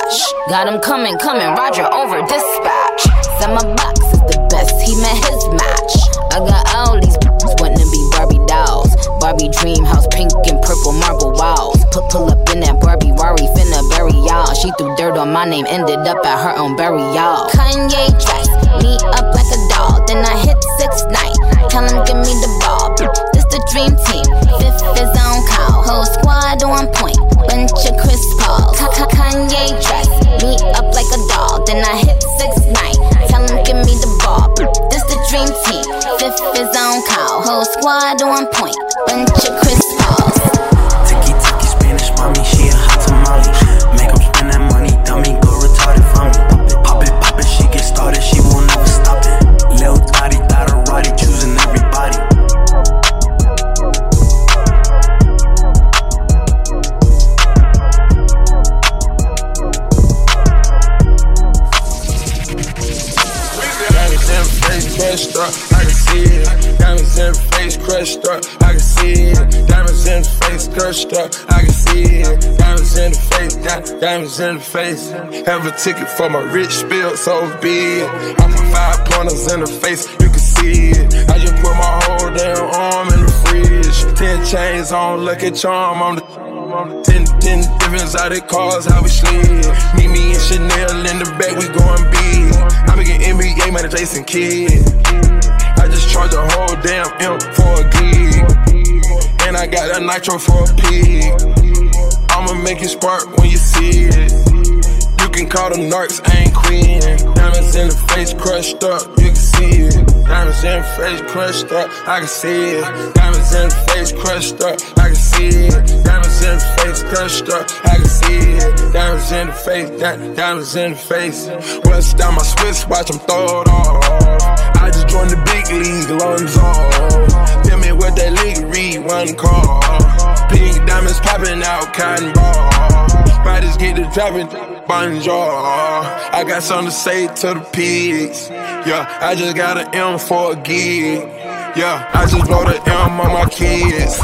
Speaker 5: whiplash. Got him coming, coming, Roger over dispatch. My box is the best, he met his match. I got all these wanting to be Barbie dolls. Barbie dream house, pink and purple marble walls. Put pull up in that Barbie Rari, finna bury y'all. She threw dirt on my name, ended up at her own burial. Kanye dress me up like a doll, then I hit six nine. Tell him give me the ball. This the dream team, fifth is on call. Whole squad on point, of Chris Paul. Kanye dress me up like a doll, then I hit six nine. Tell him give me the ball. This the dream team, fifth is on call. Whole squad on point, bunch of Chris Pauls.
Speaker 31: Tiki tiki Spanish mommy,
Speaker 18: I can see it. Diamonds in the face, di- diamonds in the face. Have a ticket for my rich spill so big. I put five pointers in the face, you can see it. I just put my whole damn arm in the fridge. Ten chains on, lucky charm on the. Ten, ten different exotic cars, how we slid. Meet me and Chanel in the back, we going big. I make an NBA man, Jason Kidd. I just charge a whole damn M for a gig. And I got a nitro for a pig. I'ma make it spark when you see it. You can call them narcs, I ain't queen. Diamonds in the face crushed up, you can see it. Diamonds in the face crushed up, I can see it. Diamonds in the face crushed up, I can see it. Diamonds in the face crushed up, I can see it. Diamonds in the face, di- diamonds in the face. West down my Swiss, watch them throw it off. I just joined the big league, lungs off. What that league read, one call. Pink diamonds popping out, cotton ball. Spiders get the dropping, bonjour. I got something to say to the pigs. Yeah, I just got an M for a gig. Yeah, I just wrote an M on my kids.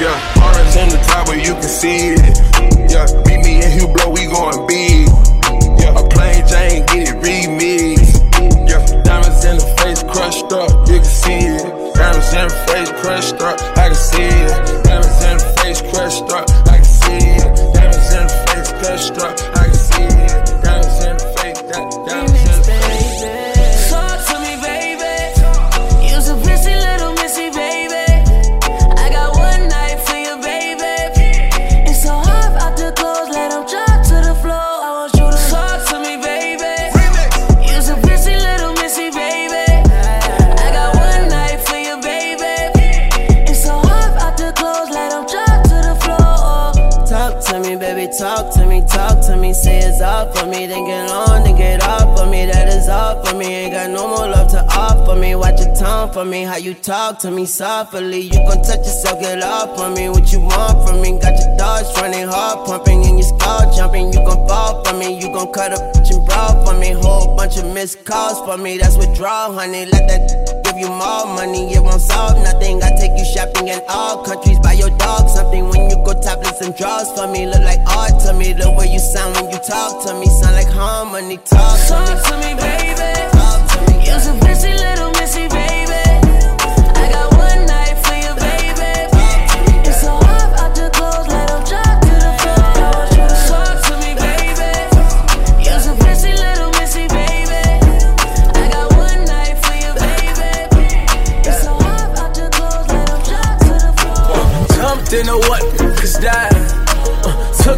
Speaker 18: Yeah, orange in the top, but you can see it. Yeah, meet me in Hublot, we going big.
Speaker 33: To me
Speaker 34: softly. You gon' touch yourself, get off on me. What you want from me? Got your thoughts running hard, pumping, and your skull jumping. You gon' fall for me, you gon' cut a bitch and bra for me. Whole bunch of missed calls for me. That's withdrawal, honey. Let that give you more money. It won't solve nothing. I take you shopping in all countries. Buy your dog something when you go topless and draws for me. Look like art to me. The way you sound when you talk to me. Sound like harmony. Talk to me.
Speaker 23: Talk to me, baby. You're so pretty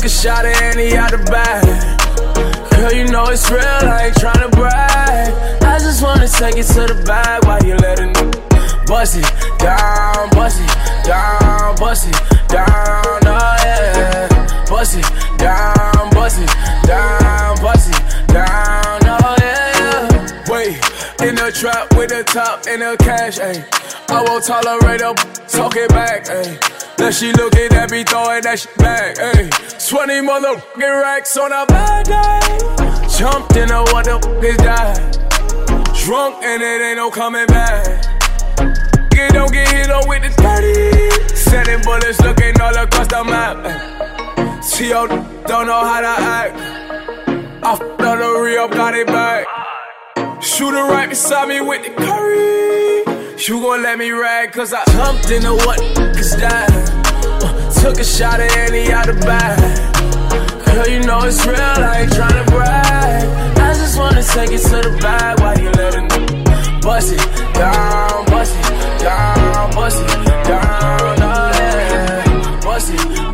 Speaker 29: a shot of Annie out the bag. Girl, you know it's real, I ain't tryna brag. I just wanna take it to the bag while you let it bust it down, bust it down, bust it down, oh yeah. Bust it down, bust it down, bust it down, oh yeah. Wait, in the trap with the top and the cash, ayy. I won't tolerate a talk it back, ayy. Now she looking at me throwing that shit back, ayy. 20 motherfucking racks on a bad day. Jumped in a what the is? Drunk and it ain't no coming back. Get don't get hit up with the 30. Sending bullets looking all across the map. T.O. don't know how to act. I f***ed on the re-up, got it back. Shooter right beside me with the curry. You gon' let me rag, cause I jumped in the what? Cause that. Uh, took a shot of Annie out the bag. Girl, you know it's real, I ain't tryna brag. I just wanna take it to the bag while you let it bust it down, bust it down, bust it down, oh yeah. Bust it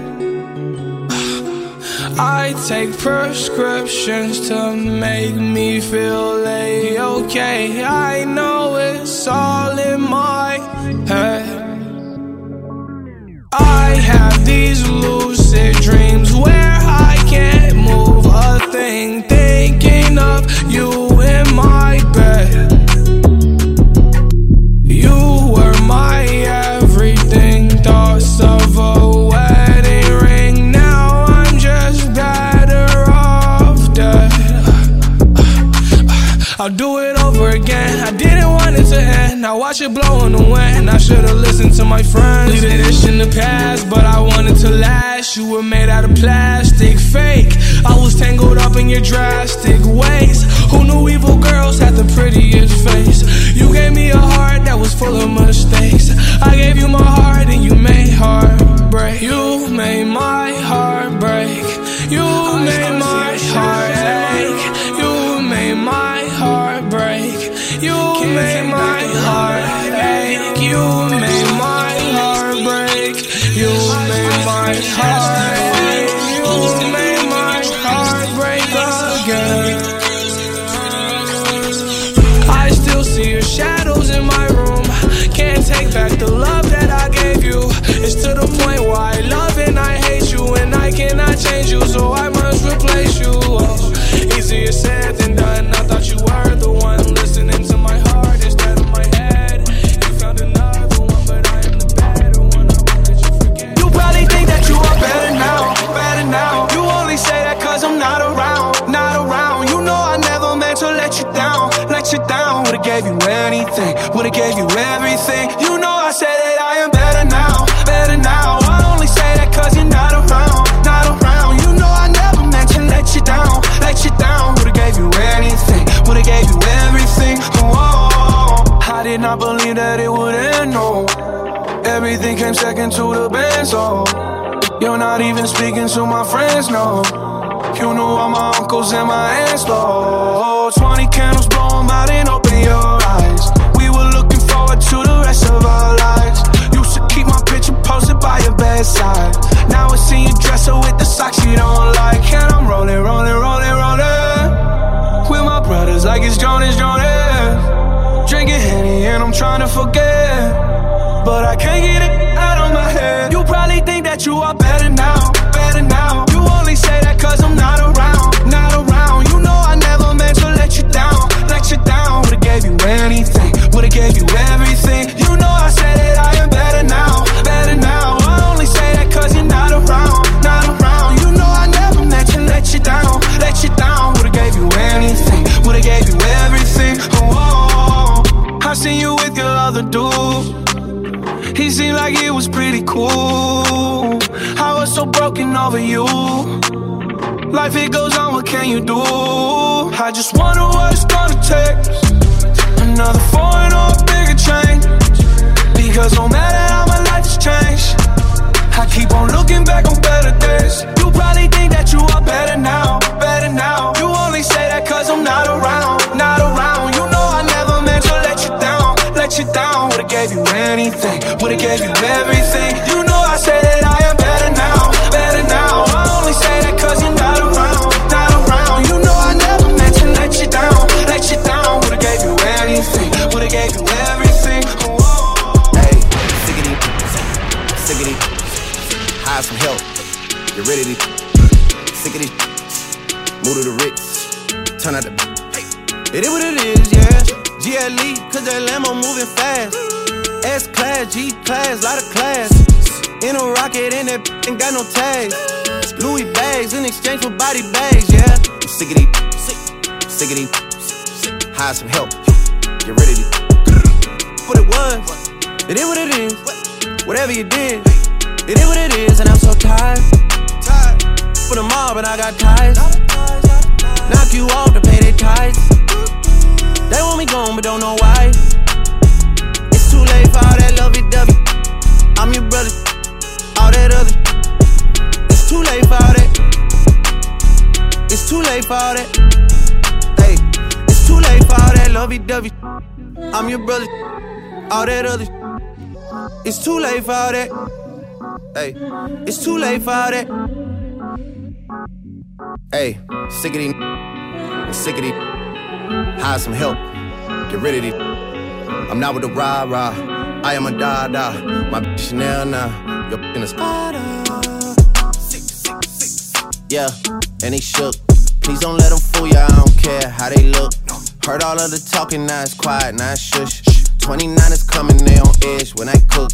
Speaker 26: I take prescriptions to make me feel a-okay. I know it's all in my head. I have these lucid dreams where I can't move a thing, thinking of you should've listened to my friends. Leave this in the past, but I wanted to last. You were made out of plastic, fake. I was tangled up in your drastic ways. Who knew evil girls had the prettiest face? You gave me a heart that was full of mistakes. I gave you my heart and you made heartbreak. You made my heart break. You made everything. You know I said that I am better
Speaker 35: now, better now. I only say that cause you're not around, not around. You know I never meant to let you down, let you down. Would've gave you anything, would've gave you everything. Whoa, I
Speaker 26: did not believe that it would end, no. Everything came second to the band, so. Oh. You're not even speaking to my friends, no. You knew all my uncles and my aunts, though. 20 candles blowing out in open. Now I see you dress her with the socks you don't like. And I'm rolling, rolling, rolling, rolling. With my brothers like it's Jonas, Jonas. Drinking Henny and I'm trying to forget. But I can't get it out of my head. You probably think that you are better now, better now. You only say that cause I'm not around, dude. He seemed like it was pretty cool. I was so broken over you. Life it goes on, what can you do? I just wonder what it's gonna take. Another foreign or a bigger change. Because no matter how my life has changed, I keep on looking back on better days. Gave you anything, would've gave you everything. You know I say that I am better now, better now. I only say that cause you're not around, not around. You know I never meant to let you down, let you down. Would've gave you anything, would've gave you everything.
Speaker 10: Hey, sickity, sickity, hire some help. Get rid of these, sickity, move to the Ritz, turn out the. It is what it is, yeah. GLE, cause that Lambo moving fast. Class, lot of class. In a rocket, and that ain't got no tags. Louis bags in exchange for body bags, yeah. I'm sick of these, sick of these. Hire some help. Get rid of these. What it was, it is what it is. Whatever you did, it is what it is, and I'm so tired. For the mob, and I got ties. Knock you off to pay their tithes. They want me gone, but don't know why. Too late for all that lovey dovey. I'm your brother, all that other. It's too late for all that. It's too late for all that. Hey, it's too late for all that lovey dovey. I'm your brother, all that other. It's too late for all that. Hey, it's too late for all that. Hey, sick of these, sick of these. Hire some help. Get rid of these. I'm not with the rah rah. I am a da da. My bitch Chanel now. Your in a Spada. Yeah, and they shook. Please don't let them fool ya. I don't care how they look. Heard all of the talking, now it's quiet, now it's shush. 29 is coming, they on edge when I cook.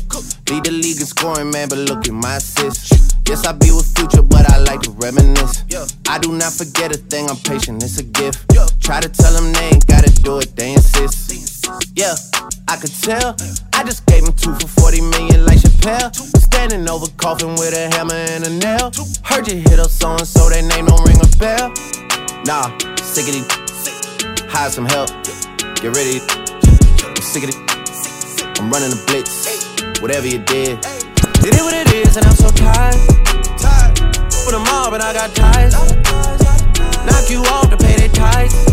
Speaker 10: Lead the league in scoring, man, but look at my assists. Yes, I be with future, but I like to reminisce. I do not forget a thing, I'm patient, it's a gift. Try to tell them they ain't gotta do it, they insist. Yeah, I could tell. I just gave them two for 40 million like Chappelle. Standing over coffin with a hammer and a nail. Heard you hit up so and so, that name don't ring a bell. Nah, sick of these. Hire some help. Get ready. I'm sick of it. I'm running the blitz. Whatever you did. It is what it is, and I'm so tired. For the mob, and I got ties. Knock you off to pay their tithes.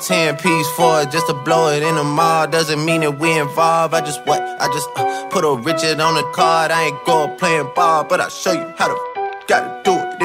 Speaker 10: 10 piece for it, just to blow it in the mall. Doesn't mean that we involved. I just what? I just uh, put a Richard on the card. I ain't go playing ball, but I'll show you how to gotta do it.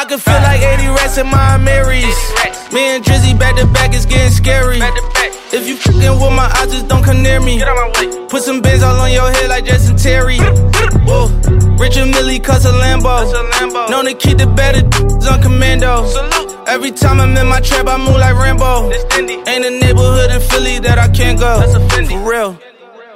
Speaker 36: I can feel like 80 rats in my Amiris. Me and Drizzy back to back is getting scary. If you fucking with my eyes, just don't come near me. Put some bins all on your head like Jason Terry. Whoa. Richard Mille cuss a Lambo. Known to keep the Beretta on commando. Every time I'm in my trap, I move like Rambo. Ain't a neighborhood in Philly that I can't go. For real.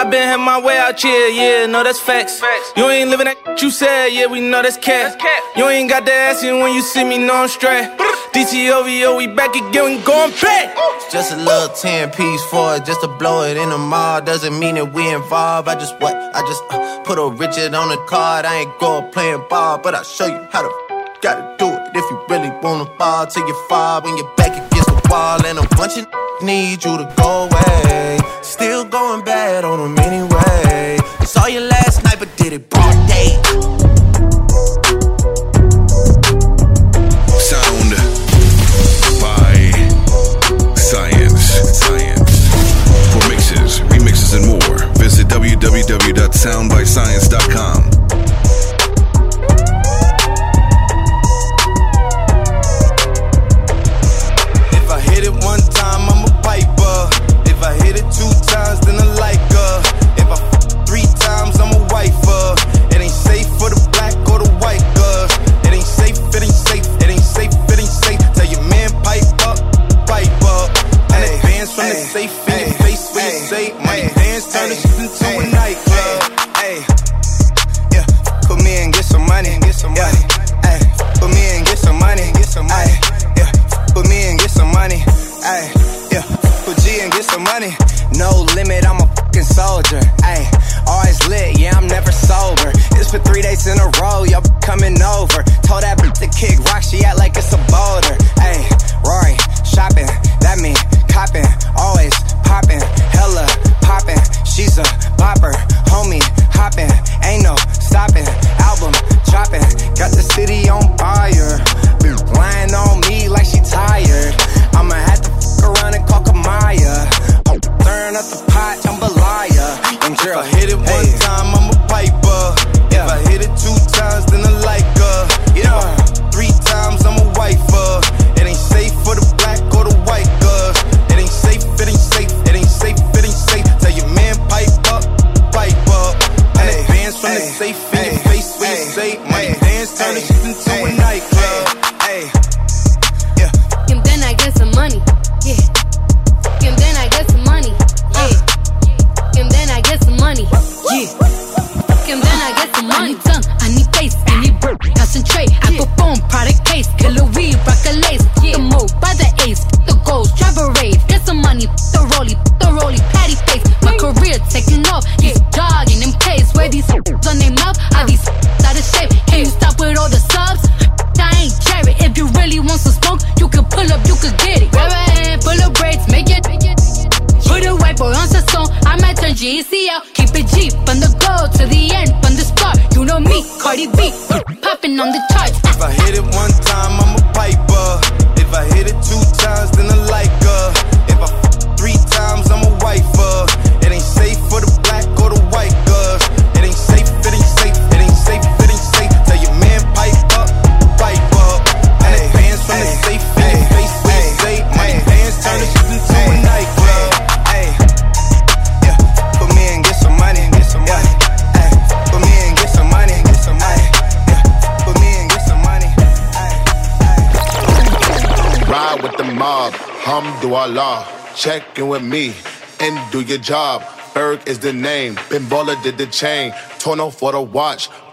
Speaker 36: I been had my way out here, yeah, no, that's facts. facts. You ain't living that you said, yeah, we know that's cat. That's cat. You ain't got the ass in when you see me, no, I'm straight. DTOVO, we back again, we going back.
Speaker 10: Just a little 10 piece for it, just to blow it in the mall. Doesn't mean that we involved. I just what? I just uh, put a Richard on the card. I ain't go playing ball, but I'll show you how to gotta do it if you really wanna fall till you fall when you're back against the wall and a bunch of need you to go away. Going bad on them anyway. Saw you last night, but did it broad day.
Speaker 7: Sound by Science. Science. For mixes, remixes, and more, visit www.soundbyscience.com. GCL. Keep it Jeep on the go to the end on the spot. You know me, Cardi B, popping on the charts. If I hit it one time, I'm a piper. If I hit it two times, then I like her. If I f- three times, I'm a wifer.
Speaker 37: Checking with me and do your job. Ferg is the name. Baller did the chain. Tono for the watch.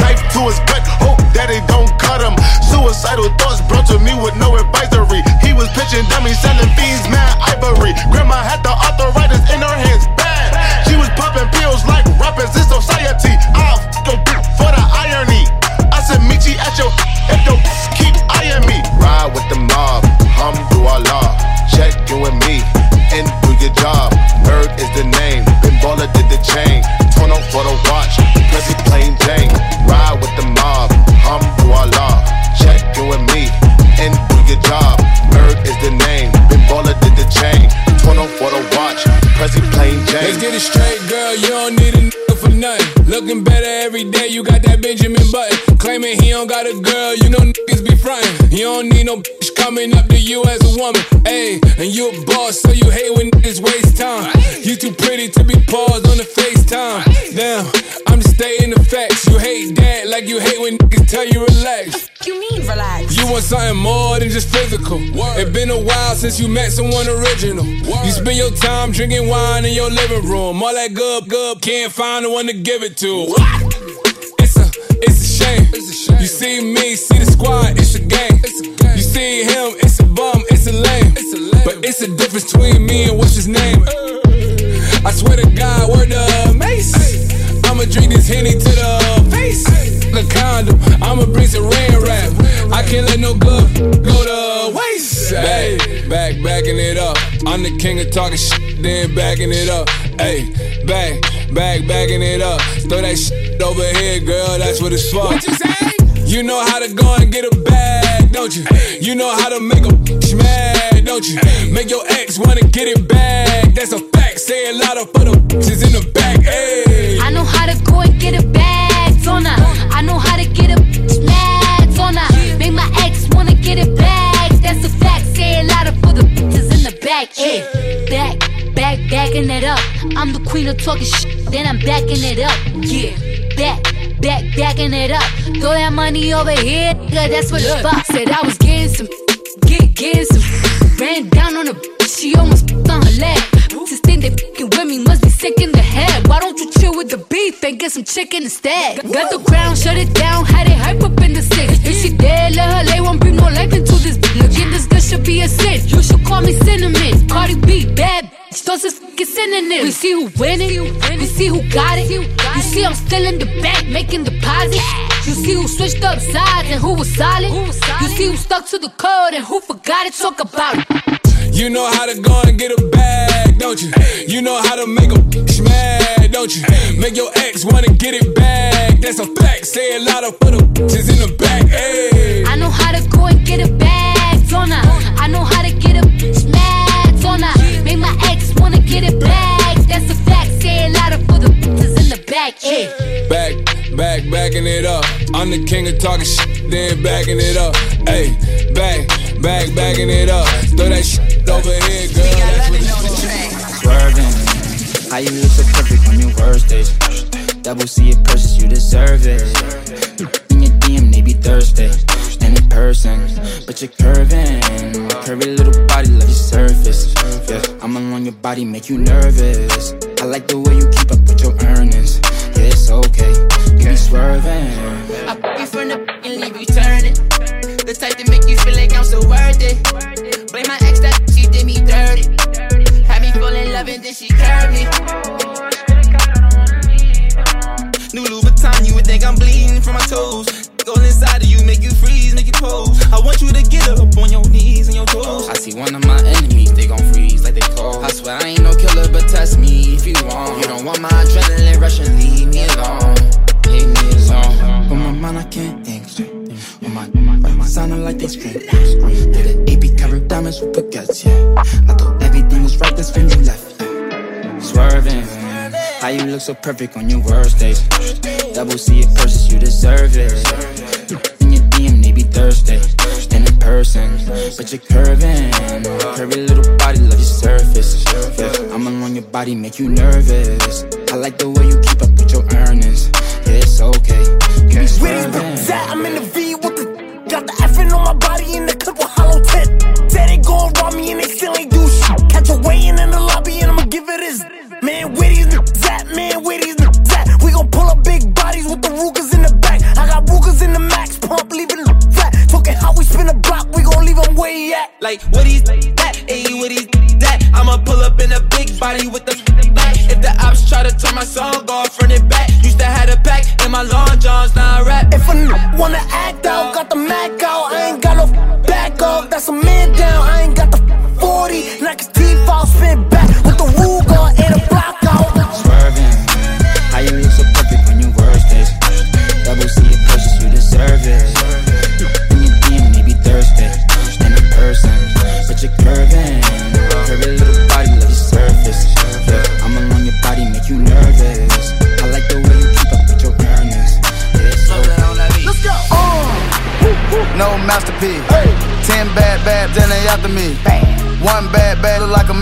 Speaker 37: Knife to his gut, hope daddy don't cut him. Suicidal thoughts brought to me with no advisory. He was pitching dummies, selling fiends, mad ivory. Grandma had the arthritis in her hands, bad. She was popping pills like rappers in society. I'll your for the irony. I said, meet you at your if your keep eyeing me. Ride with the mob, Allah. Check you and me, and do your job. Ferg is the name, Ben Baller did the chain. Up for the watch, Prezi plain Jane. Ride with the mob, hum do Allah. Check you and me, and do your job. Ferg is the name, Ben Baller did the chain. Up for the watch, Prezi plain Jane.
Speaker 38: Let's get it straight, girl. You don't need a nigga for nothing. Looking better every day. You got that Benjamin Button. Claiming he don't got a girl. You know niggas be frontin'. You don't need no bitch coming up to you as a woman. Ayy, and you a boss, so you hate when niggas waste time. You too pretty to be paused on the FaceTime. Damn, I'm just stating the facts. You hate that like you hate when niggas tell you relax.
Speaker 39: You mean relax?
Speaker 38: You want something more than just physical. It been a while since you met someone original. You spend your time drinking wine in your living room. All that good, good, can't find the one to give it to. It's a, it's a shame. You see me, see the squad, it's a game. You see him, it's a bum, it's a lame. But it's a difference between me and what's his name. I swear to God, word to Mase. I'ma drink this henny to the face. The condom, I'ma bring some rain rap. I can't let no glove go to waste. Hey, back, backing it up. I'm the king of talking shit, then backing it up. Hey, back, back, backing it up. Throw that shit over here, girl, that's what it's for. What you say? You know how to go and get a bag, don't you? You know how to make a bitch mad, don't you? Make your ex wanna get it back. That's a fact. Say a lot of for the bitches in the back. Hey.
Speaker 7: I know how to go and get a bag, don't I? I know how to get a bitch mad, don't I? Make my ex wanna get it back. That's a fact. Say a lot of for the bitches in the back. Hey, back, back, backing it up. I'm the queen of talking shit, then I'm backing it up. Yeah, back, back, backing it up. Throw that money over here, nigga. That's what the for. Said I was getting some, get, getting some. Ran down on bitch, she almost on her leg. Bitches think they fucking with me, must be sick in the head. Why don't you chill with the beef and get some chicken instead? Got the crown, shut it down, had it hype up in the six. If she dead, let her lay, won't bring no life into this bitch. Looking this good should be a sin. You should call me cinnamon. Cardi B, bad bitch, those is fucking synonyms. We see who winning, we see who got it. You see I'm still in the bank making deposits. You see who switched up sides and who was solid. You see who stuck to the code and who forgot it. Talk about it.
Speaker 38: You know how to go and get a bag, don't you? You know how to make a mad, don't you? Make your ex wanna get it back. That's a fact. Say a lot of for the bitches in the back. Hey.
Speaker 7: I know how to go and get a bag, don't I? I know how to get a bitch mad, don't I? Make my ex wanna get it back. Back. Hey.
Speaker 38: Back, back, backing it up. I'm the king of talking shit, then backing it up. Hey, back, back, backing it up. Throw that shit over here, girl. That's what it's for.
Speaker 40: Swerving. How you look so perfect on your worst days. Double C it purchase, you deserve it. In your DM, they be thirsty. And in person, but you're curving. Curvy little body, love your surface. Yeah, I'm along your body, make you nervous. I like the way you keep up with your earnings. Yeah, it's okay. You be swerving.
Speaker 17: I put you from the and leave you turning. The type to make you feel like I'm so worth it. Blame my ex that she did me dirty. Had me fall in love and then she curved me. New Louboutin, you would think I'm bleeding from my toes. Go inside of you, make you freeze, make you pose. I want you to get up on your knees and your toes.
Speaker 40: I see one of my enemies, they gon' freeze like they cold. I swear I ain't you don't want my adrenaline rushing, leave me alone. Leave me alone. On my mind, I can't think straight. On my, on sounding like they scream. Did an AP covered diamonds with baguettes, yeah. I thought everything was right, that's when you left. Swerving. How you look so perfect on your worst days. Double C it purchase, you deserve it. In your DM, they be thirsty.
Speaker 41: Person, but you're curving. Curvy little body, love your surface. Yeah, I'm along your body, make you nervous. I like the way you keep up with your earnings. Yeah, it's okay. You be swerving.
Speaker 40: I'm in the V with the got the effing on my body in the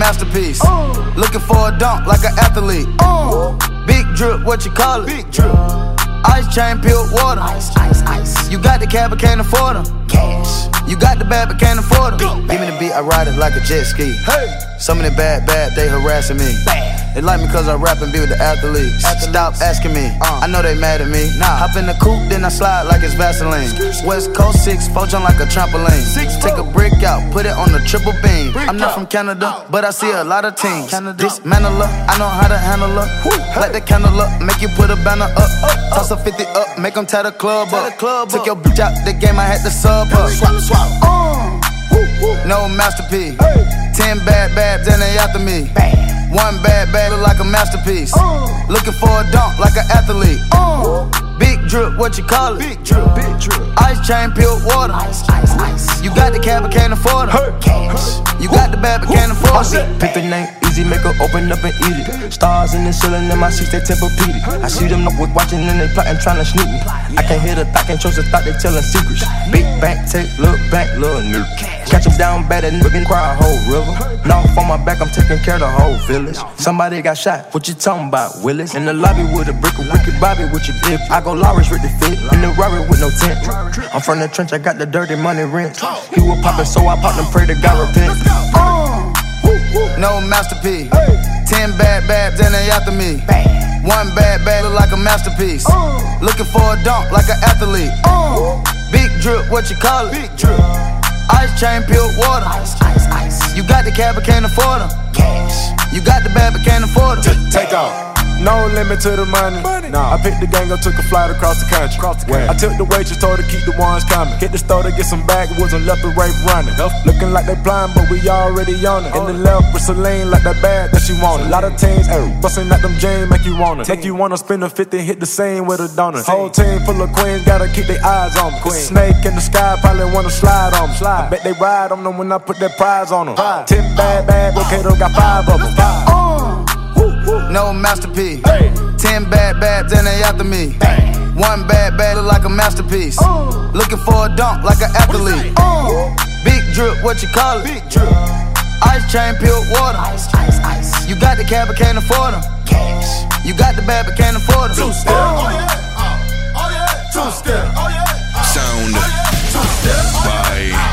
Speaker 28: bad masterpiece. Looking for a dunk like an athlete. Big drip, what you call it? Big drip. Ice chain, pure water. Ice, ice, ice. You got the cab, but can't afford them. Cash. You got the bad, but can't afford them. Give me the beat, I ride it like a jet ski. Hey. Some of the bad, bad, they harassing me. They like me cause I rap and be with the athletes. Stop asking me, I know they mad at me. Nah. Hop in the coupe, then I slide like it's Vaseline. West Coast 6, four jump like a trampoline. Six, Take a brick out, put it on the triple beam. I'm not from Canada, but I see a lot of teams. Dismantle her, I know how to handle her. Light the candle up, make you put a banner up. Toss a 50 up, make them tie the club up. Took your bitch out the game, I had to sub her. Swap, swap. No masterpiece. Ten bad babs and they after me. One bad bag look like a masterpiece. Looking for a dunk like an athlete. Big drip, what you call it? Big drip, big drip. Ice chain, pure water. Ice, ice, ice. You got the cab, but can't afford it. Cash. You got the bad, but can't afford it.
Speaker 8: Pick the name easy, make her open up and eat it. Stars in the ceiling in my seats, they Tempur-Pedic. I see them up with watching and they plotting, trying to sneak me. I can't hear the thought, can't trust the thought, they telling secrets. Big bank, take, look back, little nigga. Catch them down bad, that nigga cry a whole river. Now on my back, I'm taking care of the whole village. Somebody got shot, what you talking about, Willis? In the lobby with a brick of wicked Bobby with your dip. I go Lawrence with the fit, in the Rari with no tent. I'm from the trench, I got the dirty money rent. He was poppin', so I popped and pray to God repent.
Speaker 28: No masterpiece. Ten bad babs and they after me. One bad bad look like a masterpiece. Uh. Looking for a dunk like an athlete. Uh. Big drip, what you call it? Big drip. Ice chain, pure water. Ice, ice, ice. You got the cab, but can't afford them. Cash. You got the bad, but can't afford them.
Speaker 42: Take off. No limit to the money. Nah. I picked the gang up, took a flight across the country. Across the country. I took the waitress, told her keep the ones coming. Hit the store to get some backwoods and left the right running. Looking like they blind, but we already on it. In the left with Celine, like that bag that she wanted. A lot of teams, ay, busting at them James, make you wanna. Make you wanna spend a 50, hit the same with a donut. Whole team full of queens, gotta keep their eyes on me. Snake in the sky, probably wanna slide on me. I bet they ride on them when I put that prize on them. Ten bad, bad, Bocato got five of them
Speaker 28: no masterpiece. Hey. Ten bad babs and they after me. One bad bad look like a masterpiece. Uh. Looking for a dunk like an athlete. Uh. Big drip, what you call it? Big drip. Ice chain, pure water. Ice, ice, ice. You got the cab, but can't afford them. Cash. You got the bad, but can't afford them. Two
Speaker 16: step. Oh, yeah. Uh, oh, yeah. Two step. Oh, yeah. Uh, Sound. Oh, yeah. Two step. Oh, by.